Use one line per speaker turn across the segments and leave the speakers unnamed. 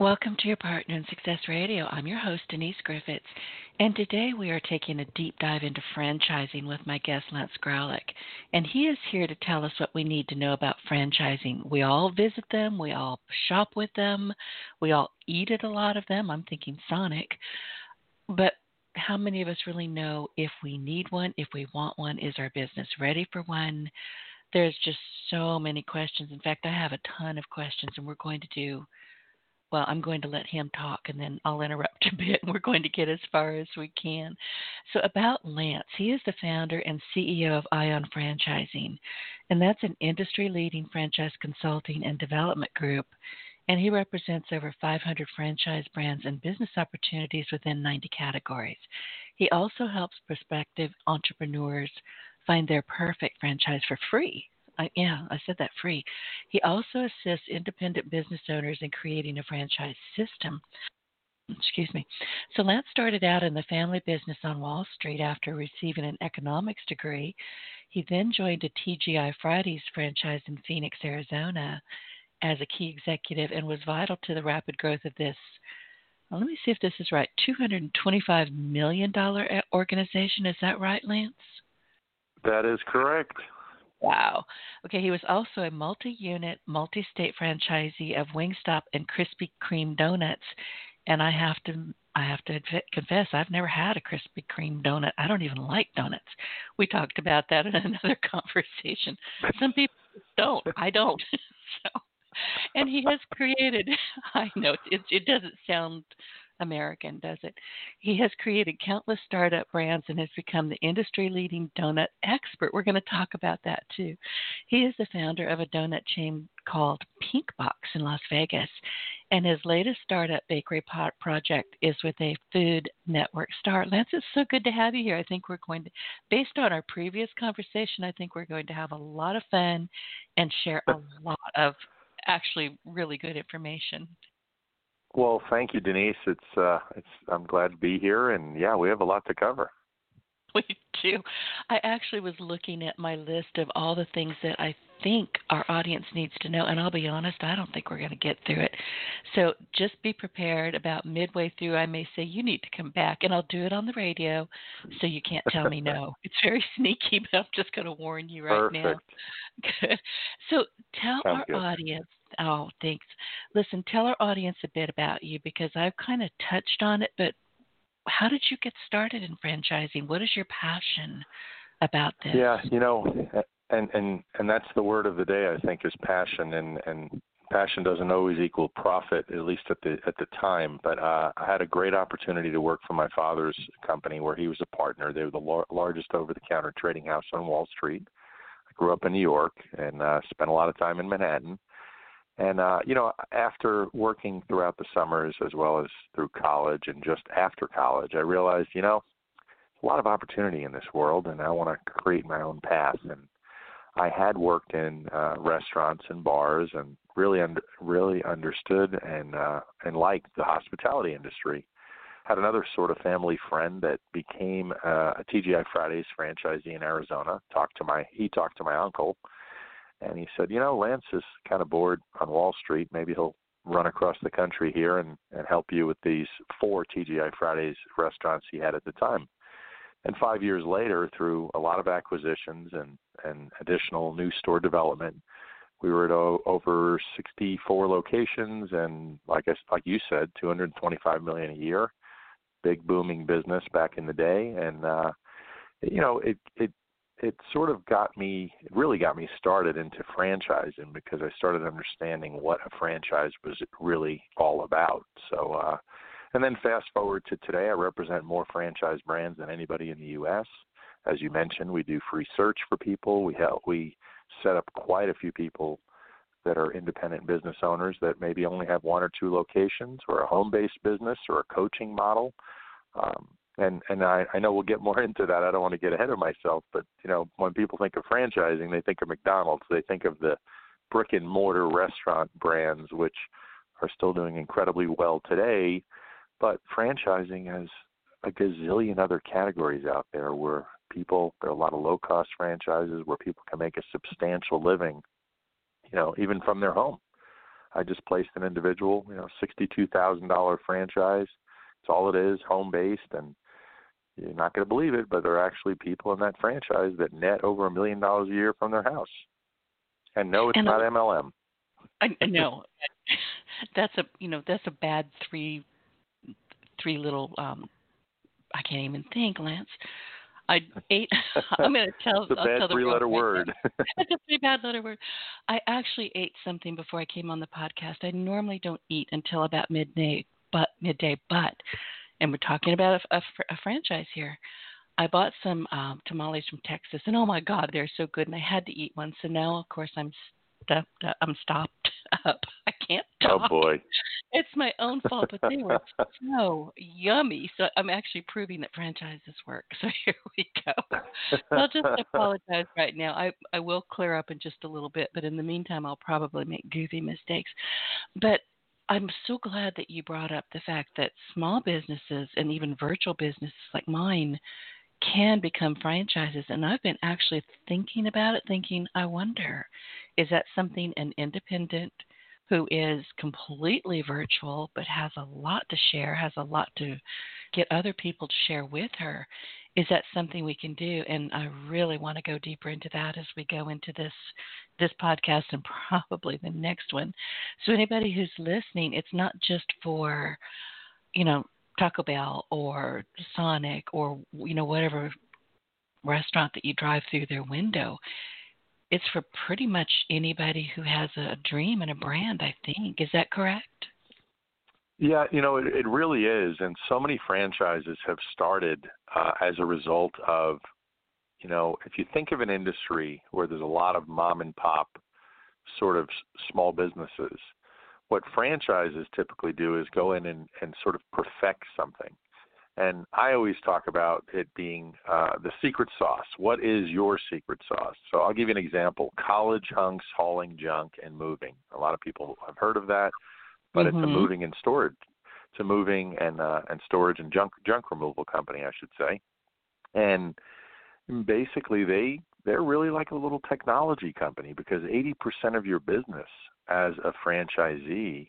Welcome to your Partner in Success Radio. I'm your host, Denise Griffiths, and today we are taking a deep dive into franchising with my guest, Lance Graulich. And he is here to tell us what we need to know about franchising. We all visit them, we all shop with them, we all eat at a lot of them. I'm thinking Sonic. But how many of us really know if we need one, if we want one? Is our business ready for one? There's just so many questions. In fact, I have a ton of questions, and we're going to do well, I'm going to let him talk and then I'll interrupt a bit and we're going to get as far as we can. So, about Lance, he is the founder and CEO of Ion Franchising, and that's an industry leading franchise consulting and development group. And he represents over 500 franchise brands and business opportunities within 90 categories. He also helps prospective entrepreneurs find their perfect franchise for free Yeah, I said that free. He also assists independent business owners in creating a franchise system. Excuse me. So Lance started out in the family business on Wall Street after receiving an economics degree. He then joined a TGI Fridays franchise in Phoenix, Arizona, as a key executive and was vital to the rapid growth of this. Let me see if this is right. $225 million eh, organization. Is that right, Lance?
That is correct.
Wow. Okay, he was also a multi unit, multi state franchisee of Wingstop and Krispy Kreme donuts. And I have to I have to confess, I've never had a Krispy Kreme donut. I don't even like donuts. We talked about that in another conversation. Some people don't. I don't. so, and he has created. I know it. It doesn't sound American, does it? He has created countless startup brands and has become the industry leading donut expert. We're going to talk about that too. He is the founder of a donut chain called Pink Box in Las Vegas. And his latest startup bakery project is with a Food Network star. Lance, it's so good to have you here. I think we're going to, based on our previous conversation, I think we're going to have a lot of fun and share a lot of actually really good information.
Well, thank you, Denise. It's uh, it's I'm glad to be here, and yeah, we have a lot to cover.
We do. I actually was looking at my list of all the things that I think our audience needs to know, and I'll be honest, I don't think we're going to get through it. So just be prepared. About midway through, I may say you need to come back, and I'll do it on the radio, so you can't tell me no. It's very sneaky, but I'm just going to warn you right
Perfect.
now. so tell
Sounds
our
good.
audience Oh, thanks. Listen, tell our audience a bit about you because I've kind of touched on it, but how did you get started in franchising? What is your passion about this?
Yeah, you know, and and and that's the word of the day. I think is passion, and and passion doesn't always equal profit, at least at the at the time. But uh, I had a great opportunity to work for my father's company, where he was a partner. They were the lar- largest over-the-counter trading house on Wall Street. I grew up in New York and uh, spent a lot of time in Manhattan and uh, you know, after working throughout the summers as well as through college and just after college, I realized, you know, a lot of opportunity in this world, and I want to create my own path. And I had worked in uh, restaurants and bars, and really, under, really understood and uh, and liked the hospitality industry. Had another sort of family friend that became uh, a TGI Fridays franchisee in Arizona. Talked to my he talked to my uncle and he said, you know, Lance is kind of bored on Wall Street. Maybe he'll run across the country here and, and help you with these four TGI Fridays restaurants he had at the time. And five years later, through a lot of acquisitions and, and additional new store development, we were at o- over 64 locations and, like I, like you said, 225 million a year. Big booming business back in the day, and uh, you know, it it it sort of got me it really got me started into franchising because I started understanding what a franchise was really all about. So uh and then fast forward to today I represent more franchise brands than anybody in the US. As you mentioned, we do free search for people. We help we set up quite a few people that are independent business owners that maybe only have one or two locations or a home-based business or a coaching model. Um, and and I, I know we'll get more into that. I don't want to get ahead of myself, but you know, when people think of franchising, they think of McDonald's. They think of the brick and mortar restaurant brands, which are still doing incredibly well today. But franchising has a gazillion other categories out there where people there are a lot of low cost franchises where people can make a substantial living, you know, even from their home. I just placed an individual, you know, sixty two thousand dollar franchise. It's all it is, home based and you're not going to believe it, but there are actually people in that franchise that net over a million dollars a year from their house. And no, it's
and
not MLM.
I know that's a you know that's a bad three three little um I can't even think, Lance. I ate. I'm going to tell.
it's a
I'll
bad
tell the
three-letter word.
it's a pretty bad letter word. I actually ate something before I came on the podcast. I normally don't eat until about midday, but midday. But, and we're talking about a, a, a franchise here. I bought some um, tamales from Texas, and oh my God, they're so good, and I had to eat one. So now, of course, I'm stuffed. I'm stopped up. I can't talk.
Oh boy.
It's my own fault, but they were so yummy. So I'm actually proving that franchises work. So here we go. I'll just apologize right now. I I will clear up in just a little bit, but in the meantime, I'll probably make goofy mistakes. But I'm so glad that you brought up the fact that small businesses and even virtual businesses like mine can become franchises. And I've been actually thinking about it, thinking, I wonder, is that something an independent who is completely virtual but has a lot to share, has a lot to get other people to share with her? Is that something we can do? And I really want to go deeper into that as we go into this this podcast and probably the next one. So anybody who's listening, it's not just for, you know, Taco Bell or Sonic or you know whatever restaurant that you drive through their window. It's for pretty much anybody who has a dream and a brand, I think. Is that correct?
Yeah, you know, it, it really is. And so many franchises have started uh, as a result of, you know, if you think of an industry where there's a lot of mom and pop sort of small businesses, what franchises typically do is go in and, and sort of perfect something. And I always talk about it being uh, the secret sauce. What is your secret sauce? So I'll give you an example college hunks hauling junk and moving. A lot of people have heard of that, but
mm-hmm.
it's a moving and storage. It's a moving and uh, and storage and junk junk removal company, I should say. And basically, they they're really like a little technology company because 80% of your business as a franchisee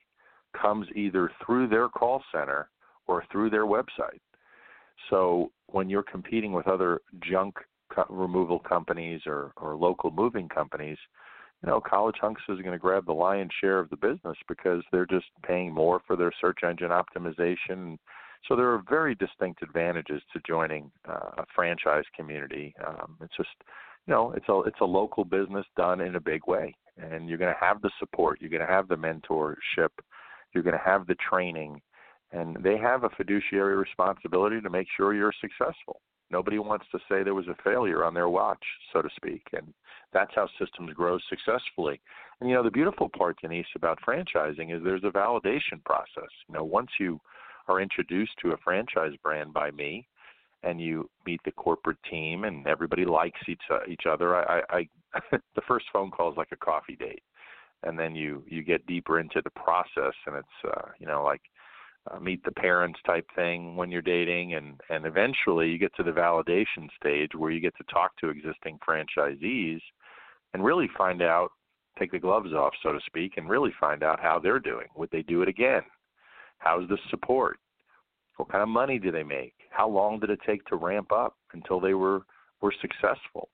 comes either through their call center or through their website. So when you're competing with other junk co- removal companies or, or local moving companies, you know, College Hunks is going to grab the lion's share of the business because they're just paying more for their search engine optimization. So there are very distinct advantages to joining uh, a franchise community. Um, it's just, you know, it's a it's a local business done in a big way and you're going to have the support, you're going to have the mentorship, you're going to have the training, and they have a fiduciary responsibility to make sure you're successful. Nobody wants to say there was a failure on their watch, so to speak, and that's how systems grow successfully. And you know, the beautiful part, Denise, about franchising is there's a validation process. You know, once you are introduced to a franchise brand by me, and you meet the corporate team and everybody likes each uh, each other. I, I, I the first phone call is like a coffee date, and then you you get deeper into the process, and it's uh, you know like uh, meet the parents type thing when you're dating, and and eventually you get to the validation stage where you get to talk to existing franchisees and really find out, take the gloves off, so to speak, and really find out how they're doing. Would they do it again? How's the support? What kind of money do they make? How long did it take to ramp up until they were were successful?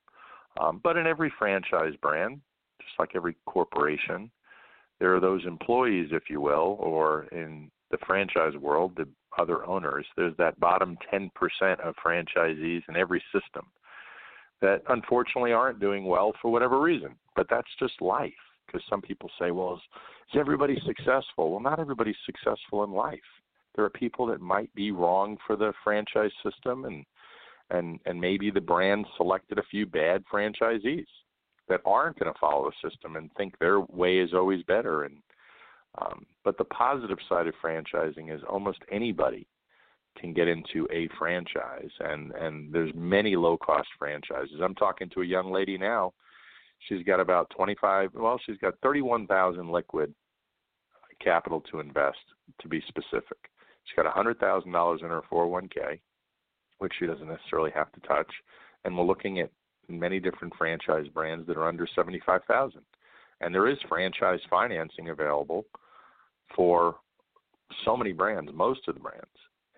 Um, but in every franchise brand, just like every corporation, there are those employees, if you will, or in the franchise world, the other owners. There's that bottom 10% of franchisees in every system that unfortunately aren't doing well for whatever reason. But that's just life because some people say, well, is, is everybody successful? Well, not everybody's successful in life there are people that might be wrong for the franchise system and and and maybe the brand selected a few bad franchisees that aren't going to follow the system and think their way is always better. And um, but the positive side of franchising is almost anybody can get into a franchise, and and there's many low cost franchises. I'm talking to a young lady now. She's got about 25. Well, she's got 31,000 liquid capital to invest, to be specific. She's got $100,000 in her 401k, which she doesn't necessarily have to touch, and we're looking at many different franchise brands that are under 75,000. And there is franchise financing available for so many brands, most of the brands.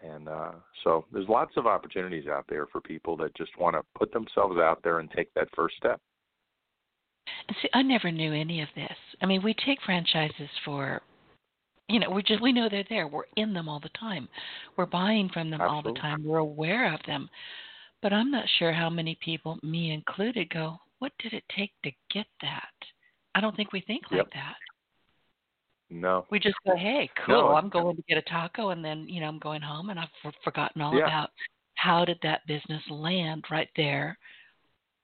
And uh, so there's lots of opportunities out there for people that just want to put themselves out there and take that first step.
See, I never knew any of this. I mean, we take franchises for, you know, we just we know they're there. We're in them all the time. We're buying from them
Absolutely.
all the time. We're aware of them. But I'm not sure how many people, me included, go, "What did it take to get that?" I don't think we think
yep.
like that.
No.
We just go, hey, cool,
no.
I'm going to get a taco, and then you know I'm going home, and I've f- forgotten all
yeah.
about how did that business land right there,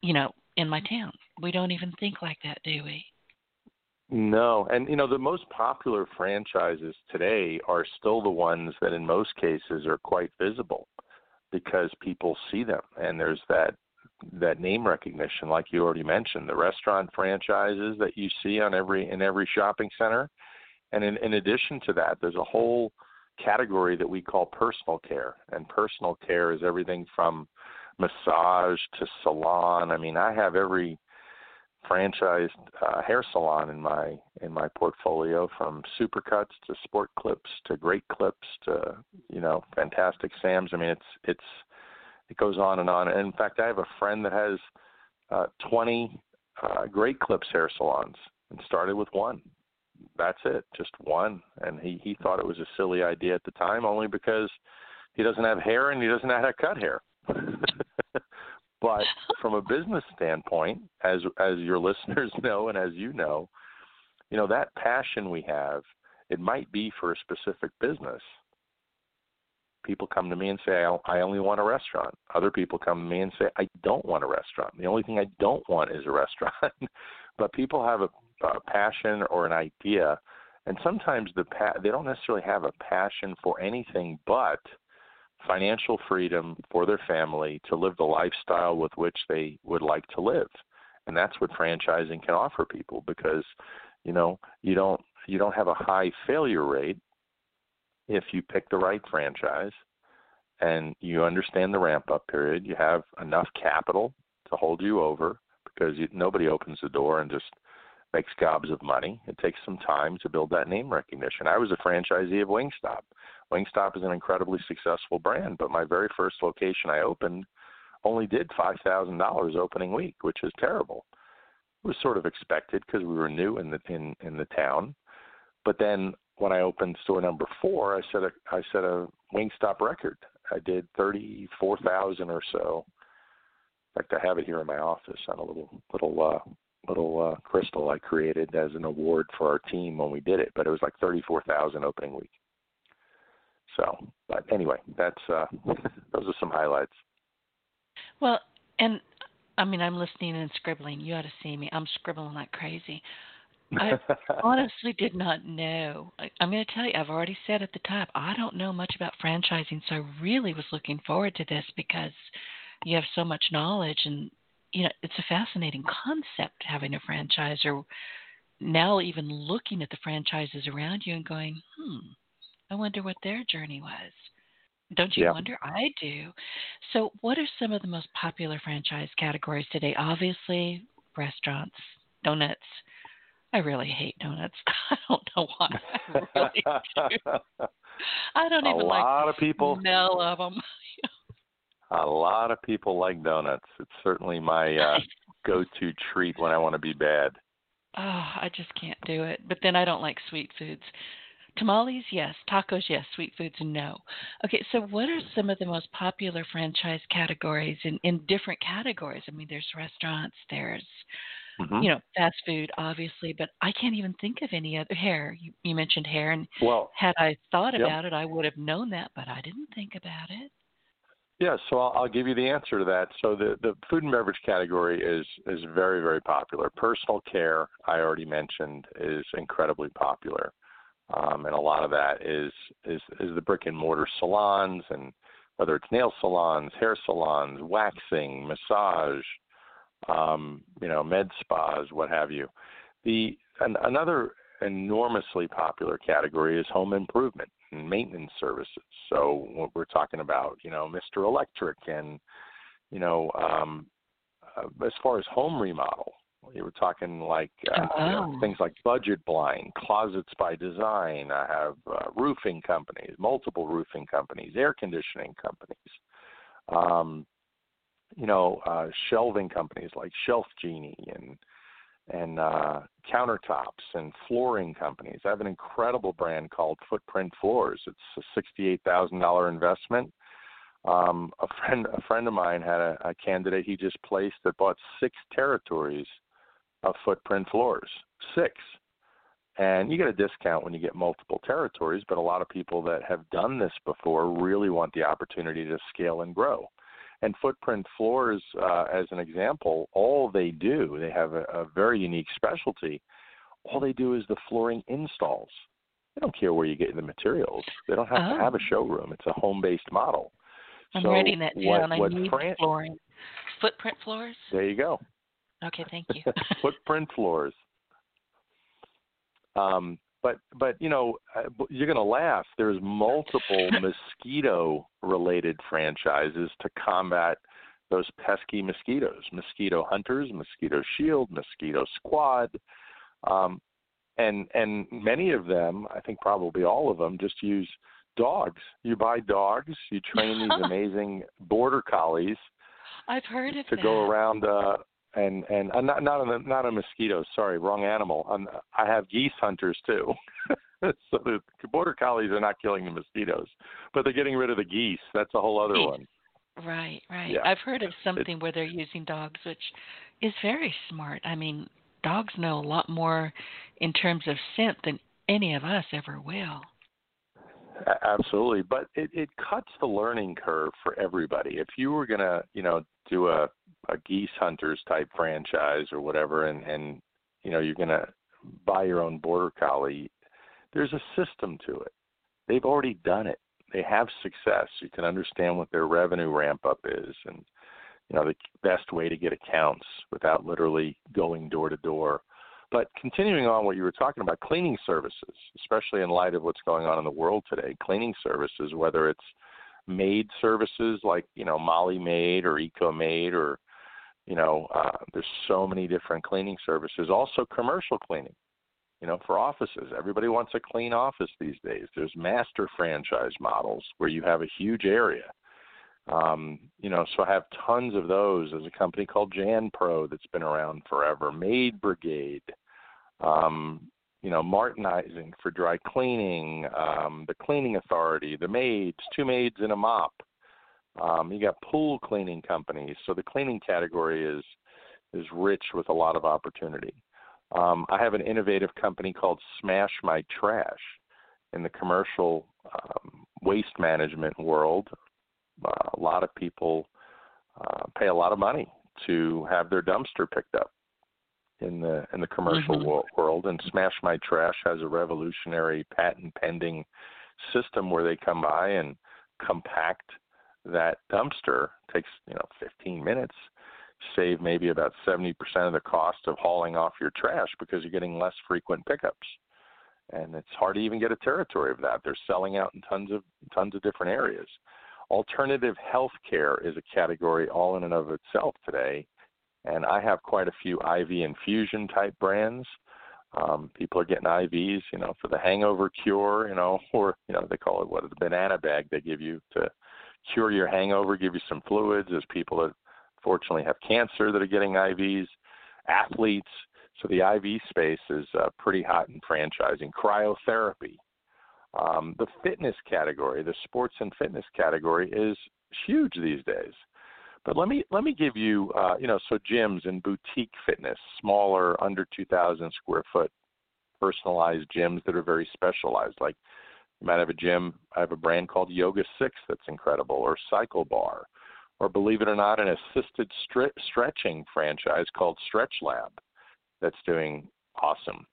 you know, in my town. We don't even think like that, do we?
No, and you know the most popular franchises today are still the ones that, in most cases, are quite visible because people see them, and there's that that name recognition, like you already mentioned, the restaurant franchises that you see on every in every shopping center and in, in addition to that, there's a whole category that we call personal care. And personal care is everything from massage to salon. I mean, I have every franchised uh, hair salon in my in my portfolio from supercuts to sport clips to great clips to you know fantastic sams i mean it's it's it goes on and on and in fact i have a friend that has uh 20 uh great clips hair salons and started with one that's it, just one. And he he thought it was a silly idea at the time, only because he doesn't have hair and he doesn't know how to cut hair. but from a business standpoint, as as your listeners know and as you know, you know that passion we have, it might be for a specific business. People come to me and say, I only want a restaurant. Other people come to me and say, I don't want a restaurant. The only thing I don't want is a restaurant. but people have a uh, passion or an idea, and sometimes the pa- they don't necessarily have a passion for anything but financial freedom for their family to live the lifestyle with which they would like to live, and that's what franchising can offer people because you know you don't you don't have a high failure rate if you pick the right franchise and you understand the ramp up period. You have enough capital to hold you over because you, nobody opens the door and just makes gobs of money. It takes some time to build that name recognition. I was a franchisee of Wingstop. Wingstop is an incredibly successful brand, but my very first location I opened only did five thousand dollars opening week, which is terrible. It was sort of expected because we were new in the in in the town. But then when I opened store number four, I set a I set a Wingstop record. I did thirty four thousand or so. In fact, I have it here in my office on a little little uh, little uh, crystal I created as an award for our team when we did it, but it was like thirty-four thousand opening week. So, but anyway, that's uh, those are some highlights.
Well, and I mean, I'm listening and scribbling. You ought to see me. I'm scribbling like crazy. I honestly did not know. I, I'm going to tell you, I've already said at the top, I don't know much about franchising, so I really was looking forward to this because you have so much knowledge and you know, it's a fascinating concept having a franchise or now even looking at the franchises around you and going, hmm, I wonder what their journey was. Don't you
yeah.
wonder? I do. So, what are some of the most popular franchise categories today? Obviously, restaurants, donuts. I really hate donuts. I don't know why. I really do. I don't
a
even
like
the
of people,
smell of them.
A lot of people like donuts. It's certainly my uh, go-to treat when I want to be bad.
Oh, I just can't do it. But then I don't like sweet foods. Tamales, yes. Tacos, yes. Sweet foods, no. Okay, so what are some of the most popular franchise categories in, in different categories? I mean, there's restaurants, there's,
mm-hmm.
you know, fast food, obviously, but I can't even think of any other. Hair, you, you mentioned hair, and
well,
had I thought
yep.
about it, I would have known that, but I didn't think about it.
Yeah, so I'll, I'll, give you the answer to that. So the, the food and beverage category is is very very popular. Personal care, I already mentioned, is incredibly popular, um, and a lot of that is is is the brick and mortar salons and whether it's nail salons, hair salons, waxing, massage, um, you know, med spas, what have you. The an, another enormously popular category is home improvement and maintenance services. So what we're talking about, you know, Mr. Electric and you know, um, uh, as far as home remodel, you were talking like uh, oh. you know, oh. things like Budget Blind, Closets by Design. I have uh, roofing companies, multiple roofing companies, air conditioning companies. Um, you know, uh, shelving companies like Shelf Genie and and uh, countertops and flooring companies. I have an incredible brand called Footprint Floors. It's a sixty-eight thousand dollar investment. Um, a friend a friend of mine had a, a candidate he just placed that bought six territories of Footprint Floors. Six. And you get a discount when you get multiple territories, but a lot of people that have done this before really want the opportunity to scale and grow. And Footprint Floors, uh, as an example, all they do, they have a, a very unique specialty. All they do is the flooring installs. They don't care where you get the materials. They don't have oh. to have a showroom. It's a home-based model.
I'm
so
writing that down.
What, what
I need
Fran-
flooring. Footprint floors.
There you go.
Okay, thank you.
Footprint floors. Um, but but you know uh, you're going to laugh. There's multiple mosquito-related franchises to combat those pesky mosquitoes: mosquito hunters, mosquito shield, mosquito squad, um, and and many of them, I think probably all of them, just use dogs. You buy dogs, you train these amazing border collies.
I've heard of
to
that.
go around uh, and and uh, not not a not a mosquito. Sorry, wrong animal. Um, I have geese hunters too. so the border collies are not killing the mosquitoes, but they're getting rid of the geese. That's a whole other one.
Right, right.
Yeah.
I've heard of something where they're using dogs, which is very smart. I mean, dogs know a lot more in terms of scent than any of us ever will.
Absolutely, but it, it cuts the learning curve for everybody. If you were gonna, you know, do a a geese hunters type franchise or whatever, and and you know you're gonna buy your own border collie, there's a system to it. They've already done it. They have success. You can understand what their revenue ramp up is, and you know the best way to get accounts without literally going door to door. But continuing on what you were talking about, cleaning services, especially in light of what's going on in the world today, cleaning services, whether it's maid services like you know Molly Maid or Eco Maid or you know uh, there's so many different cleaning services. Also commercial cleaning, you know for offices. Everybody wants a clean office these days. There's master franchise models where you have a huge area. Um, you know, so I have tons of those. There's a company called Jan Pro that's been around forever. Maid Brigade. Um, you know, Martinizing for dry cleaning, um, the cleaning authority, the maids, two maids and a mop. Um, you got pool cleaning companies, so the cleaning category is is rich with a lot of opportunity. Um, I have an innovative company called Smash My Trash in the commercial um, waste management world. Uh, a lot of people uh, pay a lot of money to have their dumpster picked up in the in the commercial mm-hmm. world. And smash my trash has a revolutionary patent pending system where they come by and compact that dumpster. Takes you know 15 minutes. Save maybe about 70% of the cost of hauling off your trash because you're getting less frequent pickups. And it's hard to even get a territory of that. They're selling out in tons of tons of different areas alternative health care is a category all in and of itself today and I have quite a few IV infusion type brands. Um, people are getting IVs, you know, for the hangover cure, you know, or you know they call it what the banana bag they give you to cure your hangover, give you some fluids. There's people that fortunately have cancer that are getting IVs, athletes. So the IV space is uh, pretty hot in franchising. Cryotherapy, um, the fitness category, the sports and fitness category is huge these days. But let me let me give you uh, you know so gyms and boutique fitness, smaller, under 2,000 square foot, personalized gyms that are very specialized, like You might have a gym. I have a brand called Yoga Six that's incredible, or Cycle Bar, or believe it or not, an assisted stre- stretching franchise called Stretch Lab that's doing awesome.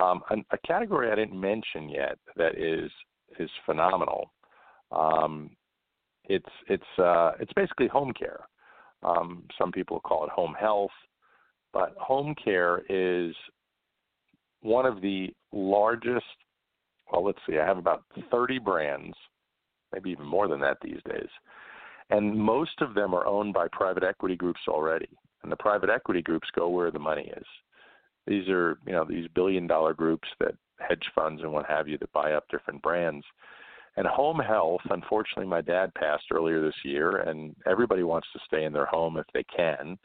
Um, a, category I didn't mention yet that is is phenomenal. Um, it's it's uh, it's basically home care. Um, some people call it home health, but home care is one of the largest. Well, let's see. I have about 30 brands, maybe even more than that these days, and most of them are owned by private equity groups already. And the private equity groups go where the money is. These are, you know, these billion dollar groups that hedge funds and what have you that buy up different brands. And home health, unfortunately, my dad passed earlier this year, and everybody wants to stay in their home if they can.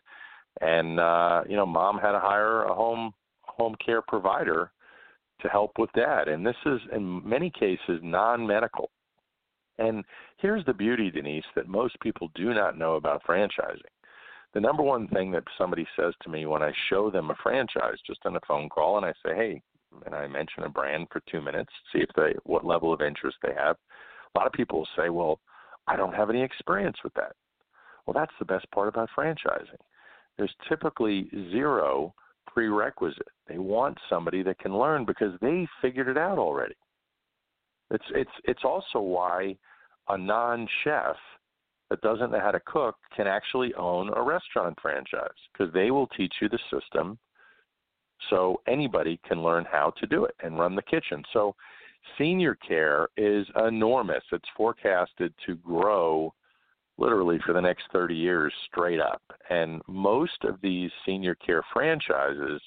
And uh, you know, mom had to hire a home home care provider to help with dad, and this is in many cases non-medical. And here's the beauty, Denise, that most people do not know about franchising. The number one thing that somebody says to me when I show them a franchise, just on a phone call, and I say, "Hey, and I mention a brand for two minutes, see if they what level of interest they have. A lot of people will say, "Well, I don't have any experience with that." Well, that's the best part about franchising. There's typically zero prerequisite. They want somebody that can learn because they figured it out already. It's it's it's also why a non-chef that doesn't know how to cook can actually own a restaurant franchise because they will teach you the system so anybody can learn how to do it and run the kitchen. So senior care is enormous. It's forecasted to grow literally for the next 30 years straight up. And most of these senior care franchises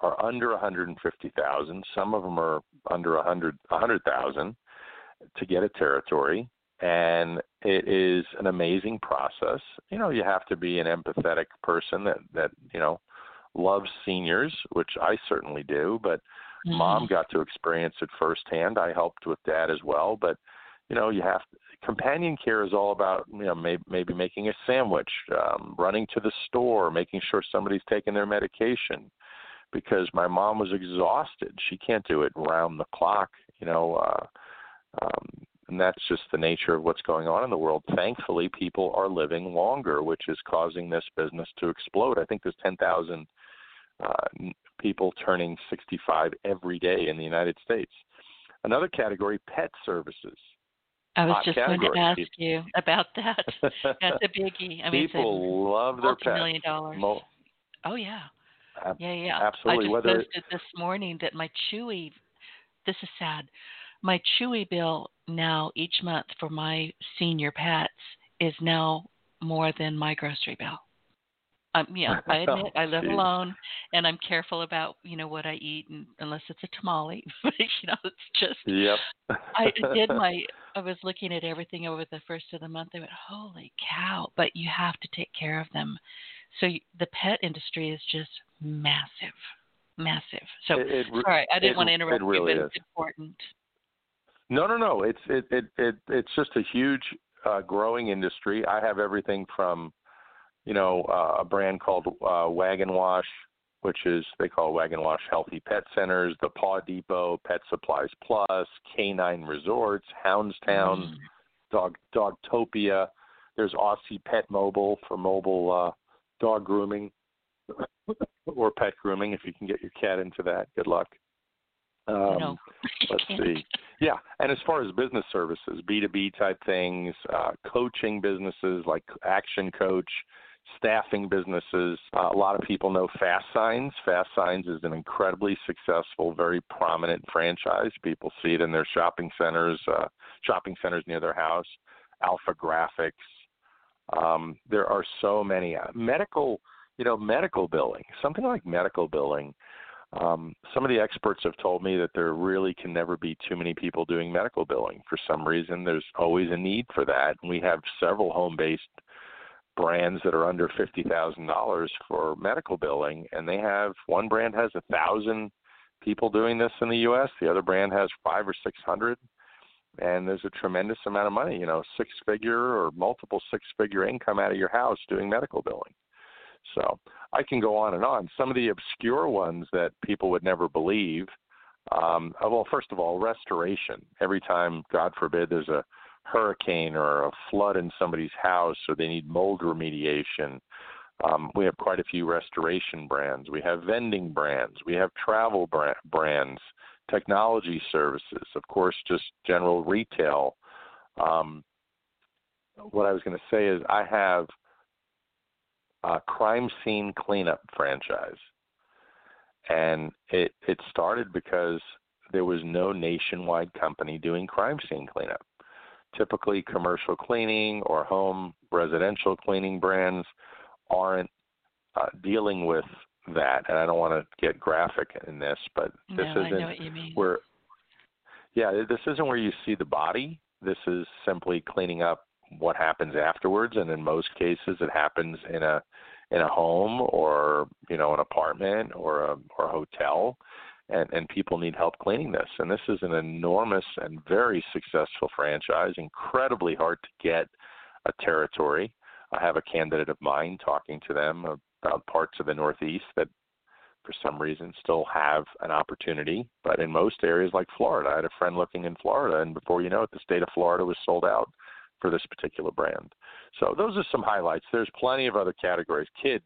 are under 150,000. Some of them are under 100 100,000 to get a territory and it is an amazing process. You know, you have to be an empathetic person that that, you know, loves seniors, which I certainly do, but mm-hmm. mom got to experience it firsthand. I helped with dad as well, but you know, you have to, companion care is all about you know maybe, maybe making a sandwich, um, running to the store, making sure somebody's taking their medication. Because my mom was exhausted, she can't do it round the clock. You know, uh, um, and that's just the nature of what's going on in the world. Thankfully, people are living longer, which is causing this business to explode. I think there's 10,000 uh, people turning 65 every day in the United States. Another category, pet services.
I was just going to ask you about that. That's a biggie. I
mean, people love their pets.
Million dollars.
Mo-
oh yeah.
Ab-
yeah, yeah.
Absolutely.
I just
Whether
posted this morning that my Chewy. This is sad. My Chewy bill now each month for my senior pets is now more than my grocery bill. Um, yeah, I admit I live alone, and I'm careful about you know what I eat, and unless it's a tamale, you know, it's just.
Yep.
I did my. I was looking at everything over the first of the month. I went, holy cow! But you have to take care of them. So the pet industry is just massive, massive. So
it, it,
sorry, I didn't
it,
want to interrupt
really
you,
is.
but it's important.
No, no, no. It's it it, it it's just a huge uh, growing industry. I have everything from you know, uh, a brand called uh, Wag N' Wash, which is they call Wag N' Wash Healthy Pet Centers, the Paw Depot, Pet Supplies Plus, Canine Resorts, Houndstown, mm. Dog Dogtopia. There's Aussie Pet Mobile for mobile uh, dog grooming or pet grooming. If you can get your cat into that, good luck. Um,
no,
let's see. Yeah, and as far as business services, B2B type things, uh, coaching businesses like Action Coach, staffing businesses. Uh, a lot of people know Fast Signs. Fast Signs is an incredibly successful, very prominent franchise. People see it in their shopping centers, uh, shopping centers near their house. Alpha Graphics. Um, there are so many uh, medical, you know, medical billing. Something like medical billing. Um, some of the experts have told me that there really can never be too many people doing medical billing. For some reason, there's always a need for that. And we have several home-based brands that are under fifty thousand dollars for medical billing, and they have one brand has a thousand people doing this in the U.S. The other brand has five or six hundred, and there's a tremendous amount of money. You know, six figure or multiple six figure income out of your house doing medical billing. So I can go on and on. Some of the obscure ones that people would never believe Um, uh, well, first of all, restoration. Every time, God forbid, there's a hurricane or a flood in somebody's house, or they need mold remediation. Um, we have quite a few restoration brands. We have vending brands. We have travel brands, technology services, of course, just general retail. Um, what I was going to say is I have a crime scene cleanup franchise, and it it started because there was no nationwide company doing crime scene cleanup. Typically, commercial cleaning or home residential cleaning brands aren't uh, dealing with that. And I don't want to get graphic in this, but this
no,
isn't where. Yeah, this isn't where you see the body. This is simply cleaning up what happens afterwards, and in most cases, it happens in a in a home or you know an apartment or a or a hotel and and people need help cleaning this. And this is an enormous and very successful franchise incredibly hard to get a territory. I have a candidate of mine talking to them about parts of the northeast that for some reason still have an opportunity. But in most areas like florida i had a friend looking in florida and before you know it the state of florida was sold out for this particular brand. So those are some highlights. There's plenty of other categories. Kids,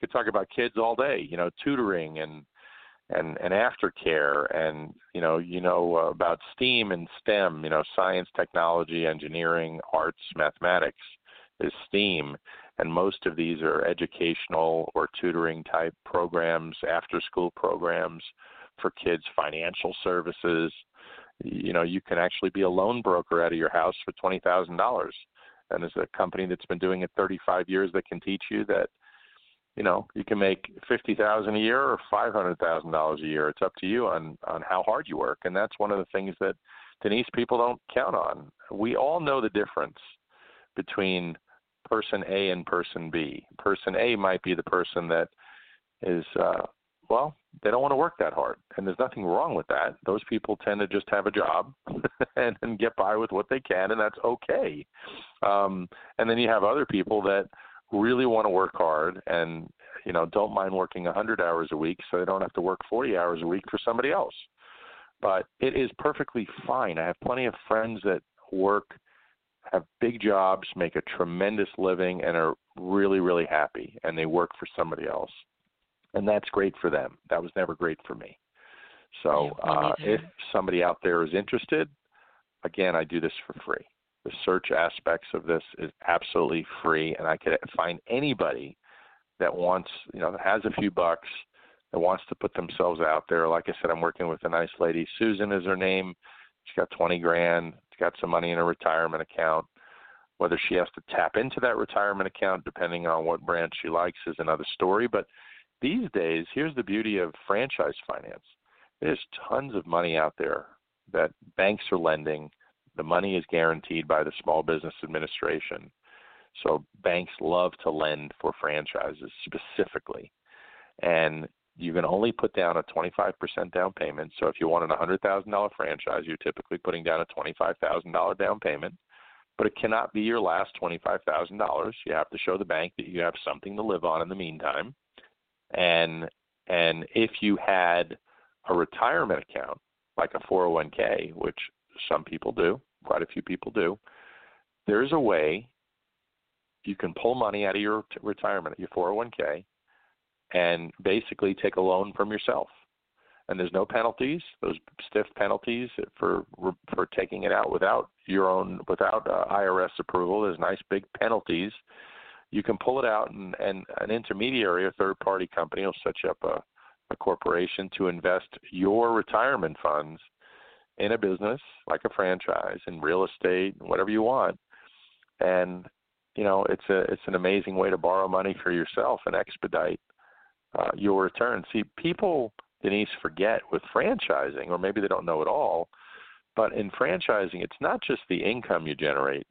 you could talk about kids all day. You know, tutoring and and and aftercare, and you know, you know uh, about STEAM and STEM. You know, science, technology, engineering, arts, mathematics is STEAM, and most of these are educational or tutoring type programs, after school programs for kids, financial services you know you can actually be a loan broker out of your house for twenty thousand dollars. And there's a company that's been doing it thirty five years that can teach you that you know you can make fifty thousand a year or five hundred thousand dollars a year. It's up to you on on how hard you work. And that's one of the things that denise people don't count on. We all know the difference between person a and person b. Person a might be the person that is uh well, they don't want to work that hard, and there's nothing wrong with that. Those people tend to just have a job and, and get by with what they can, and that's okay. Um, and then you have other people that really want to work hard and you know don't mind working 100 hours a week, so they don't have to work 40 hours a week for somebody else. But it is perfectly fine. I have plenty of friends that work have big jobs, make a tremendous living, and are really, really happy, and they work for somebody else and that's great for them. That was never great for me. So uh, if somebody out there is interested, again, I do this for free. The search aspects of this is absolutely free, and I could find anybody that wants, you know, that has a few bucks, that wants to put themselves out there. Like I said, I'm working with a nice lady. Susan is her name. She's got 20 grand. She's got some money in a retirement account. Whether she has to tap into that retirement account, depending on what branch she likes, is another story. But these days, here's the beauty of franchise finance. There's tons of money out there that banks are lending. The money is guaranteed by the Small Business Administration. So banks love to lend for franchises specifically. And you can only put down a 25% down payment. So if you want a $100,000 franchise, you're typically putting down a $25,000 down payment. But it cannot be your last $25,000. You have to show the bank that you have something to live on in the meantime and and if you had a retirement account like a 401k, which some people do, quite a few people do, there's a way you can pull money out of your retirement, your 401k, and basically take a loan from yourself. And there's no penalties, those stiff penalties for for taking it out without your own without uh, IRS approval. There's nice big penalties you can pull it out and, and an intermediary, a third party company will set you up a, a corporation to invest your retirement funds in a business like a franchise in real estate, whatever you want. And you know, it's a it's an amazing way to borrow money for yourself and expedite uh, your return. See, people Denise forget with franchising, or maybe they don't know at all. But in franchising, it's not just the income you generate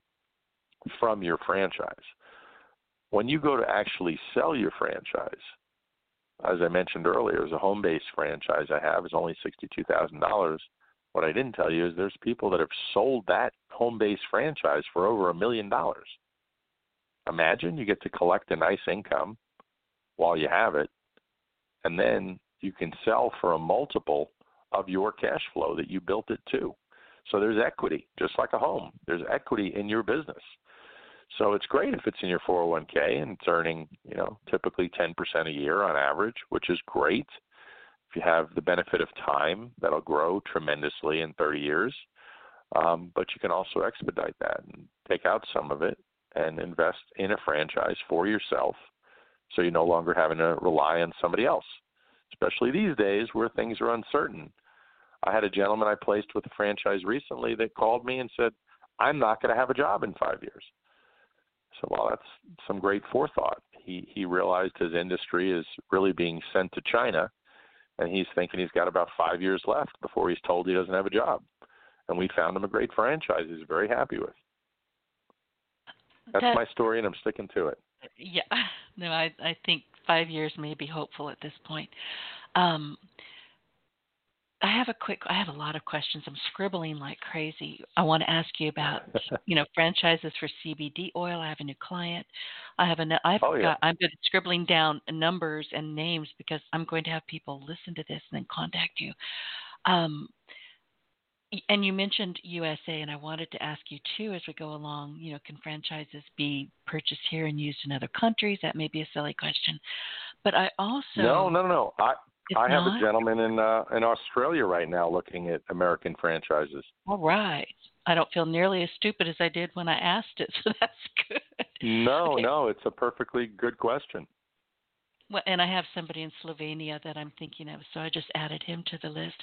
from your franchise when you go to actually sell your franchise, as I mentioned earlier, as a home based franchise I have is only $62,000. What I didn't tell you is there's people that have sold that home based franchise for over a million dollars. Imagine you get to collect a nice income while you have it, and then you can sell for a multiple of your cash flow that you built it to. So there's equity, just like a home. There's equity in your business. So it's great if it's in your 401k and it's earning, you know, typically 10% a year on average, which is great. If you have the benefit of time, that'll grow tremendously in 30 years. Um, but you can also expedite that and take out some of it and invest in a franchise for yourself so you're no longer having to rely on somebody else, especially these days where things are uncertain. I had a gentleman I placed with a franchise recently that called me and said, I'm not going to have a job in five years. So, well, that's some great forethought. He he realized his industry is really being sent to China, and he's thinking he's got about five years left before he's told he doesn't have a job. And we found him a great franchise. He's very happy with. That's that, my story, and I'm sticking to it.
Yeah, no, I I think five years may be hopeful at this point. Um, I have a quick. I have a lot of questions. I'm scribbling like crazy. I want to ask you about, you know, franchises for CBD oil. I have a new client. I have a. I've
oh, yeah.
got. I'm good at scribbling down numbers and names because I'm going to have people listen to this and then contact you. Um, and you mentioned USA, and I wanted to ask you too as we go along. You know, can franchises be purchased here and used in other countries? That may be a silly question, but I also
no, no, no. I I have a gentleman in uh, in Australia right now looking at American franchises.
All right. I don't feel nearly as stupid as I did when I asked it, so that's good.
No, okay. no, it's a perfectly good question.
Well, and I have somebody in Slovenia that I'm thinking of, so I just added him to the list.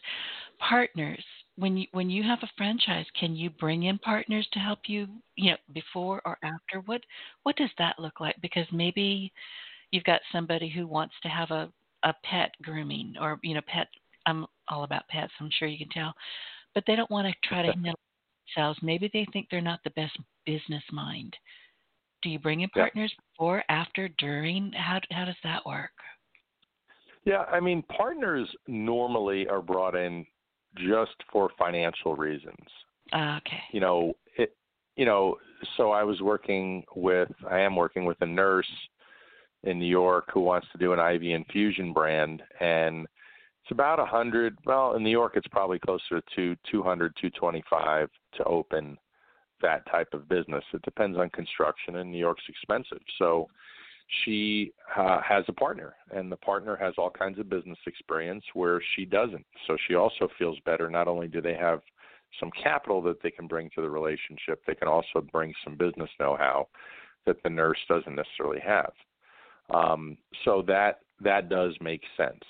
Partners, when you when you have a franchise, can you bring in partners to help you, you know, before or after? What what does that look like? Because maybe you've got somebody who wants to have a a pet grooming or you know pet i'm all about pets i'm sure you can tell but they don't want to try to handle themselves. Maybe they think they're not the best business mind. Do you bring in partners yeah. before after during? How how does that work?
Yeah i mean partners normally are brought in just for financial reasons.
Uh, okay.
You know it you know so i was working with i am working with a nurse in New York who wants to do an IV infusion brand, and it's about a hundred. Well, in New York, it's probably closer to 200, 225 to open that type of business. It depends on construction, and New York's expensive. So she uh, has a partner, and the partner has all kinds of business experience where she doesn't. So she also feels better. Not only do they have some capital that they can bring to the relationship, they can also bring some business know-how that the nurse doesn't necessarily have. Um, so that that does make sense.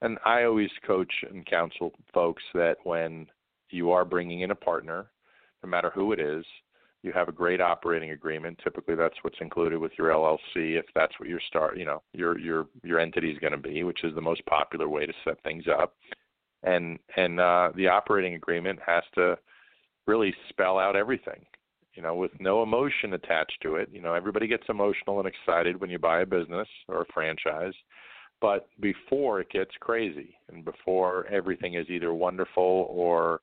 And I always coach and counsel folks that when you are bringing in a partner, no matter who it is, you have a great operating agreement. Typically, that's what's included with your LLC, if that's what your start, you know, your your your entity is going to be, which is the most popular way to set things up. And and uh, the operating agreement has to really spell out everything you know, with no emotion attached to it. You know, everybody gets emotional and excited when you buy a business or a franchise, but before it gets crazy and before everything is either wonderful or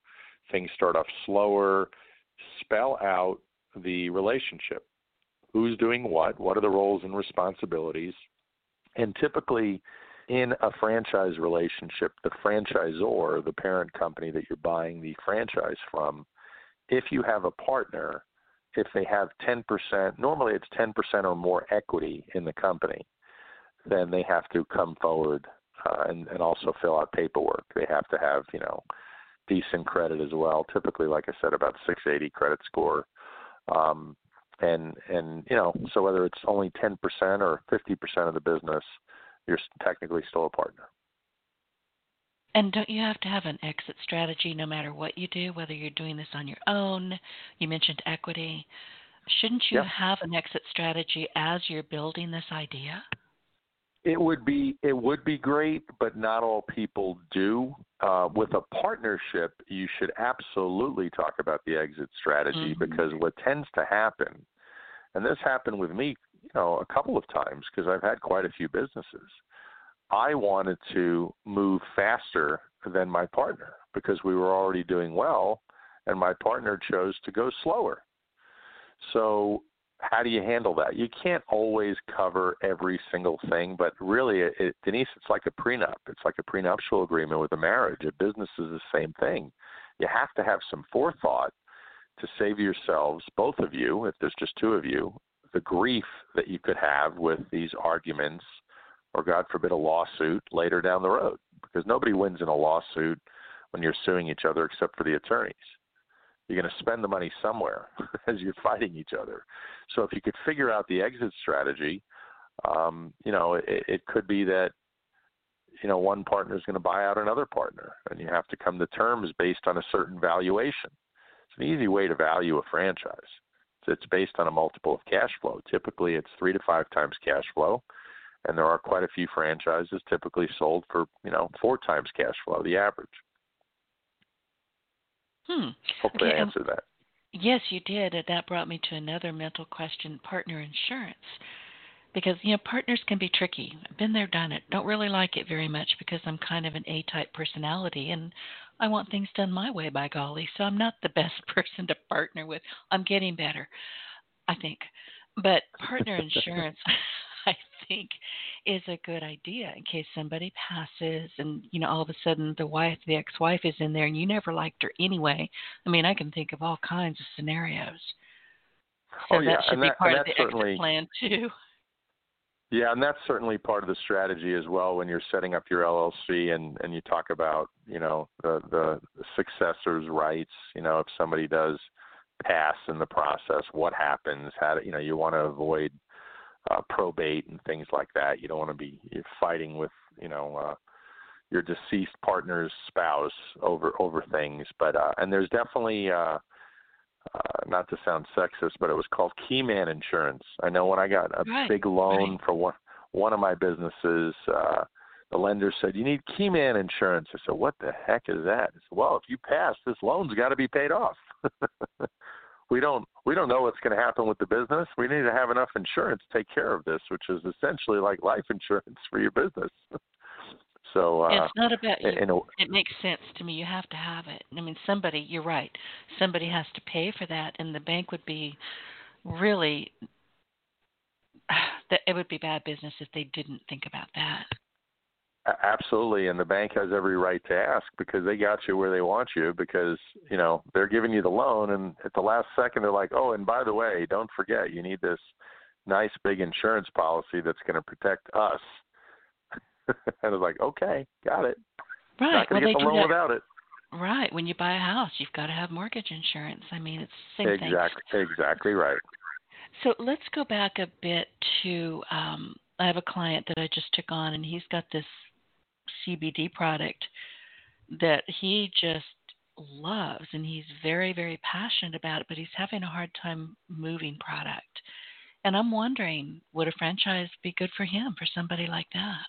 things start off slower, spell out the relationship. Who's doing what? What are the roles and responsibilities? And typically, in a franchise relationship, the franchisor, the parent company that you're buying the franchise from, if you have a partner, if they have 10%, normally it's 10% or more equity in the company, then they have to come forward uh, and, and also fill out paperwork. They have to have, you know, decent credit as well. Typically, like I said, about 680 credit score. Um, and and you know, so whether it's only 10% or 50% of the business, you're technically still a partner.
And don't you have to have an exit strategy no matter what you do, whether you're doing this on your own? You mentioned equity. Shouldn't you
yeah.
have an exit strategy as you're building this idea?
It would be it would be great, but not all people do. Uh, with a partnership, you should absolutely talk about the exit strategy mm-hmm. because what tends to happen, and this happened with me, you know, a couple of times because I've had quite a few businesses I wanted to move faster than my partner because we were already doing well, and my partner chose to go slower. So how do you handle that? You can't always cover every single thing, but really, it, Denise, it's like a prenup. It's like a prenuptial agreement with a marriage. A business is the same thing. You have to have some forethought to save yourselves, both of you, if there's just two of you, the grief that you could have with these arguments or, God forbid, a lawsuit later down the road. Because nobody wins in a lawsuit when you're suing each other except for the attorneys. You're going to spend the money somewhere as you're fighting each other. So if you could figure out the exit strategy, um, you know, it, it could be that you know one partner is going to buy out another partner, and you have to come to terms based on a certain valuation. It's an easy way to value a franchise. It's based on a multiple of cash flow. Typically, it's three to five times cash flow, and there are quite a few franchises typically sold for you know four times cash flow, the average.
Hmm.
Hopefully,
okay,
I answered that.
Yes, you did. And that brought me to another mental question partner insurance. Because, you know, partners can be tricky. I've been there, done it. Don't really like it very much because I'm kind of an A type personality and I want things done my way, by golly. So I'm not the best person to partner with. I'm getting better, I think. But partner insurance, I think is a good idea in case somebody passes and you know all of a sudden the wife the ex-wife is in there and you never liked her anyway. I mean, I can think of all kinds of scenarios. So
oh, yeah.
that should
and
be
that,
part of the exit plan too.
Yeah, and that's certainly part of the strategy as well when you're setting up your LLC and and you talk about you know the the successors' rights. You know, if somebody does pass in the process, what happens? How do, you know you want to avoid uh, probate and things like that. You don't want to be fighting with you know uh, your deceased partner's spouse over over things. But uh, and there's definitely uh, uh, not to sound sexist, but it was called Keyman Insurance. I know when I got a
right,
big loan
right.
for one one of my businesses. Uh, the lender said, "You need Keyman insurance." I said, "What the heck is that?" I said, "Well, if you pass, this loan's got to be paid off." we don't we don't know what's going to happen with the business. We need to have enough insurance to take care of this, which is essentially like life insurance for your business. so uh,
it's not about you.
In a,
it makes sense to me. You have to have it. I mean, somebody. You're right. Somebody has to pay for that, and the bank would be really. That it would be bad business if they didn't think about that.
Absolutely, and the bank has every right to ask because they got you where they want you because you know they're giving you the loan, and at the last second they're like, "Oh, and by the way, don't forget you need this nice big insurance policy that's going to protect us." and it's like, "Okay, got it."
Right.
Not going to
well,
get the loan without it.
Right. When you buy a house, you've got to have mortgage insurance. I mean, it's the same
exactly,
thing.
Exactly right.
So let's go back a bit to. Um, I have a client that I just took on, and he's got this CBD product that he just loves and he's very very passionate about it but he's having a hard time moving product. And i'm wondering would a franchise be good for him for somebody like that?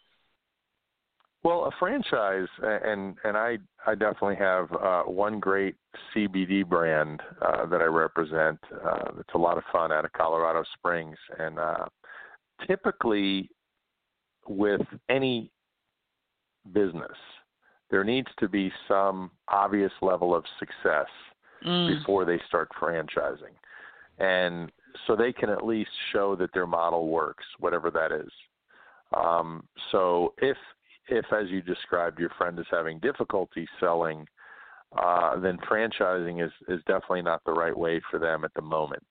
Well a franchise and and i i definitely have uh one great cbd brand uh that i represent uh it's a lot of fun out of colorado springs. And uh typically with any business. There needs to be some obvious level of success
mm.
before they start franchising. And so they can at least show that their model works, whatever that is. Um, so if if as you described your friend is having difficulty selling, uh, then franchising is, is definitely not the right way for them at the moment.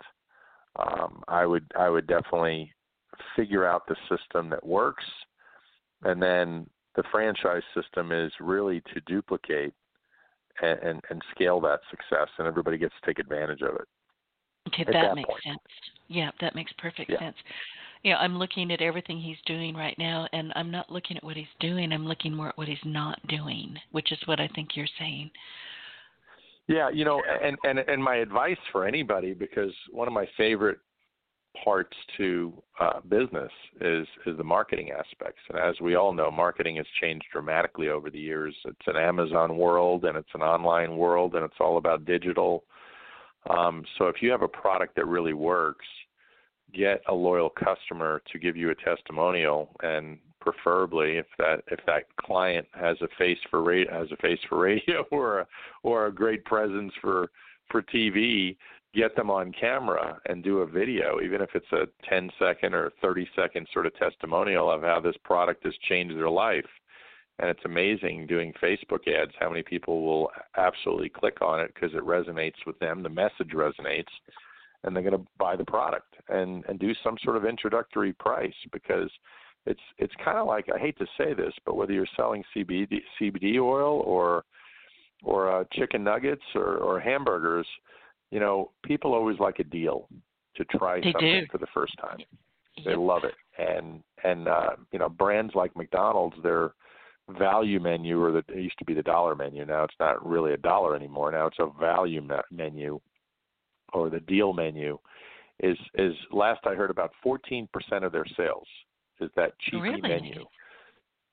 Um, I would I would definitely figure out the system that works and then the franchise system is really to duplicate and, and, and scale that success, and everybody gets to take advantage of it.
Okay,
that,
that makes
point.
sense. Yeah, that makes perfect
yeah.
sense. Yeah, I'm looking at everything he's doing right now, and I'm not looking at what he's doing. I'm looking more at what he's not doing, which is what I think you're saying.
Yeah, you know, and and and my advice for anybody, because one of my favorite parts to uh, business is is the marketing aspects. And as we all know, marketing has changed dramatically over the years. It's an Amazon world and it's an online world, and it's all about digital. Um, so if you have a product that really works, get a loyal customer to give you a testimonial, and preferably if that if that client has a face for radio has a face for radio or a or a great presence for for TV, get them on camera and do a video, even if it's a 10 second or 30 second sort of testimonial of how this product has changed their life. And it's amazing doing Facebook ads how many people will absolutely click on it because it resonates with them. The message resonates, and they're going to buy the product and and do some sort of introductory price because it's it's kind of like I hate to say this, but whether you're selling CBD CBD oil or or uh, chicken nuggets or, or hamburgers, you know, people always like a deal to try
they
something
do.
for the first time.
Yep.
They love it, and and uh, you know, brands like McDonald's, their value menu, or the, it used to be the dollar menu. Now it's not really a dollar anymore. Now it's a value me- menu, or the deal menu. Is is last I heard about 14% of their sales is that cheapy
Really?
menu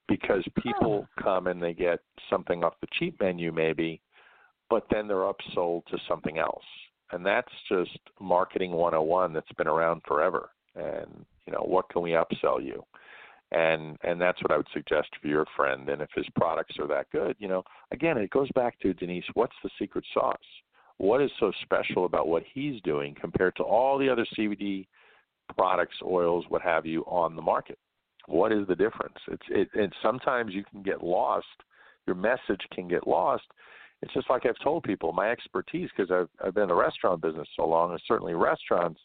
because people come and they get something off the cheap menu maybe but then they're upsold to something else. And that's just marketing 101 that's been around forever. And, you know, what can we upsell you? And and that's what I would suggest for your friend. And if his products are that good, you know, again, it goes back to Denise, what's the secret sauce? What is so special about what he's doing compared to all the other CBD products, oils, what have you on the market? What is the difference? It's it and sometimes you can get lost. Your message can get lost it's just like I've told people, my expertise, because I've, I've been in the restaurant business so long, and certainly restaurants,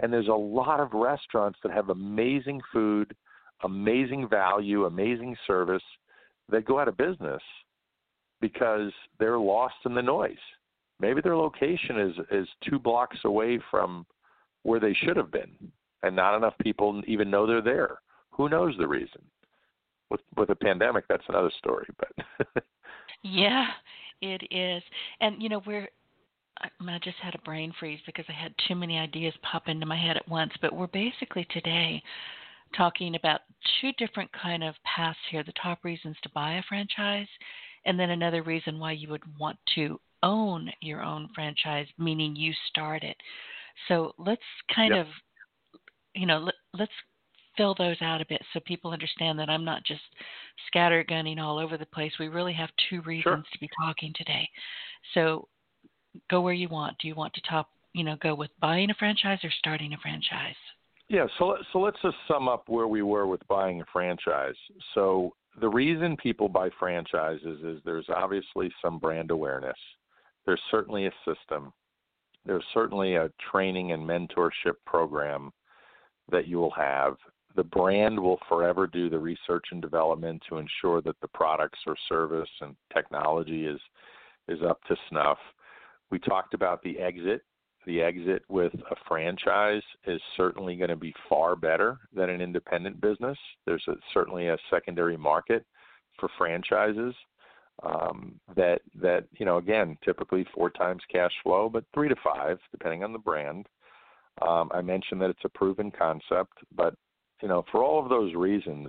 and there's a lot of restaurants that have amazing food, amazing value, amazing service that go out of business because they're lost in the noise. Maybe their location is is two blocks away from where they should have been, and not enough people even know they're there. Who knows the reason? With with a pandemic, that's another story. But
Yeah, it is. And you know, we're I just had a brain freeze because I had too many ideas pop into my head at once, but we're basically today talking about two different kind of paths here, the top reasons to buy a franchise and then another reason why you would want to own your own franchise, meaning you start it. So let's kind
Yep.
of you know, let, let's fill those out a bit so people understand that I'm not just scattergunning all over the place. We really have two reasons to be talking today. So go where you want. Do you want to talk, you know, go with buying a franchise or starting a franchise?
Yeah, so so let's just sum up where we were with buying a franchise. So the reason people buy franchises is there's obviously some brand awareness. There's certainly a system. There's certainly a training and mentorship program that you will have. The brand will forever do the research and development to ensure that the products or service and technology is is up to snuff. We talked about the exit the exit with a franchise is certainly going to be far better than an independent business. There's a, certainly a secondary market for franchises um, that that you know again typically four times cash flow, but three to five depending on the brand. Um, I mentioned that it's a proven concept, but you know for all of those reasons,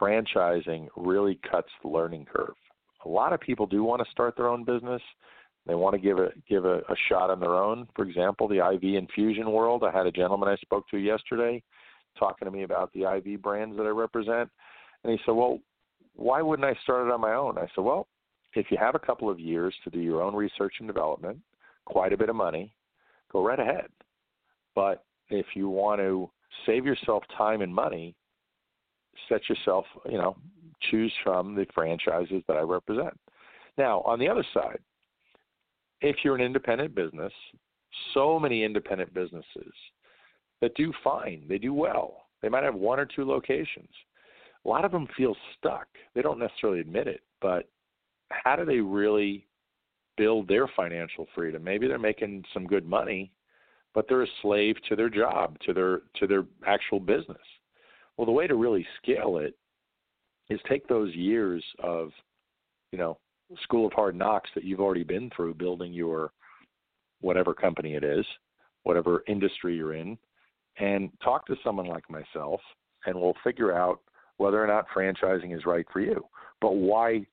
franchising really cuts the learning curve. A lot of people do want to start their own business they want to give a give a, a shot on their own. For example, the IV infusion world. I had a gentleman I spoke to yesterday talking to me about the IV brands that I represent, and he said, "Well, why wouldn't I start it on my own?" I said, "Well, if you have a couple of years to do your own research and development, quite a bit of money, go right ahead. But if you want to save yourself time and money, set yourself, you know, choose from the franchises that I represent. Now, on the other side, if you're an independent business, so many independent businesses that do fine, they do well. They might have one or two locations. A lot of them feel stuck. They don't necessarily admit it, but how do they really build their financial freedom? Maybe they're making some good money, but they're a slave to their job, to their to their actual business. Well, the way to really scale it is take those years of, you know, school of hard knocks that you've already been through building your whatever company it is, whatever industry you're in, and talk to someone like myself, and we'll figure out whether or not franchising is right for you. But why?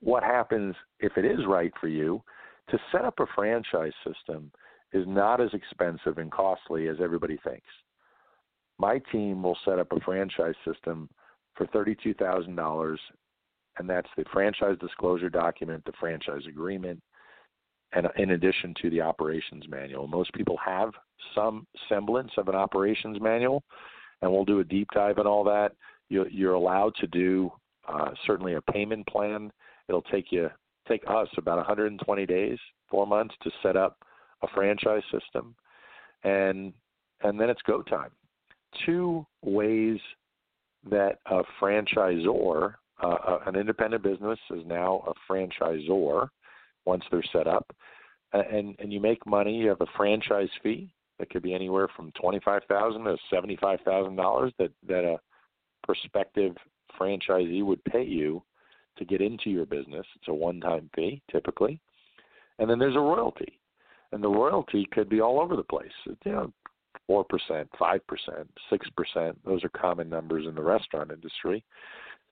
What happens if it is right for you? To set up a franchise system is not as expensive and costly as everybody thinks. My team will set up a franchise system for thirty-two thousand dollars and that's the franchise disclosure document, the franchise agreement, and in addition to the operations manual. Most people have some semblance of an operations manual, and we'll do a deep dive on all that. You, you're allowed to do uh, certainly a payment plan. It'll take you take us about 120 days, four months to set up a franchise system, and and then it's go time. Two ways that a franchisor, uh, uh an independent business, is now a franchisor once they're set up, and and you make money. You have a franchise fee that could be anywhere from twenty five thousand to seventy five thousand dollars that that a prospective franchisee would pay you to get into your business. It's a one time fee typically, and then there's a royalty, and the royalty could be all over the place. You know, four percent, five percent, six percent. Those are common numbers in the restaurant industry.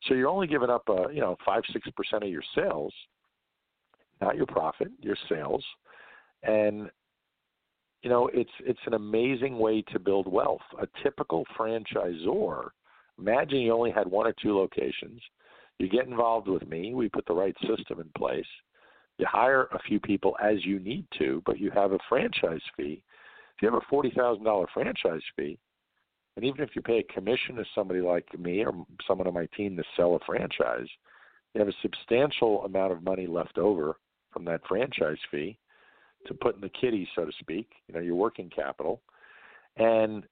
So you're only giving up, a, uh, you know, five six percent of your sales, not your profit, your sales, and you know it's it's an amazing way to build wealth. A typical franchisor, imagine you only had one or two locations. You get involved with me. We put the right system in place. You hire a few people as you need to, but you have a franchise fee. If you have a forty thousand dollar franchise fee, and even if you pay a commission to somebody like me or someone on my team to sell a franchise, you have a substantial amount of money left over from that franchise fee to put in the kitty, so to speak, you know, your working capital. And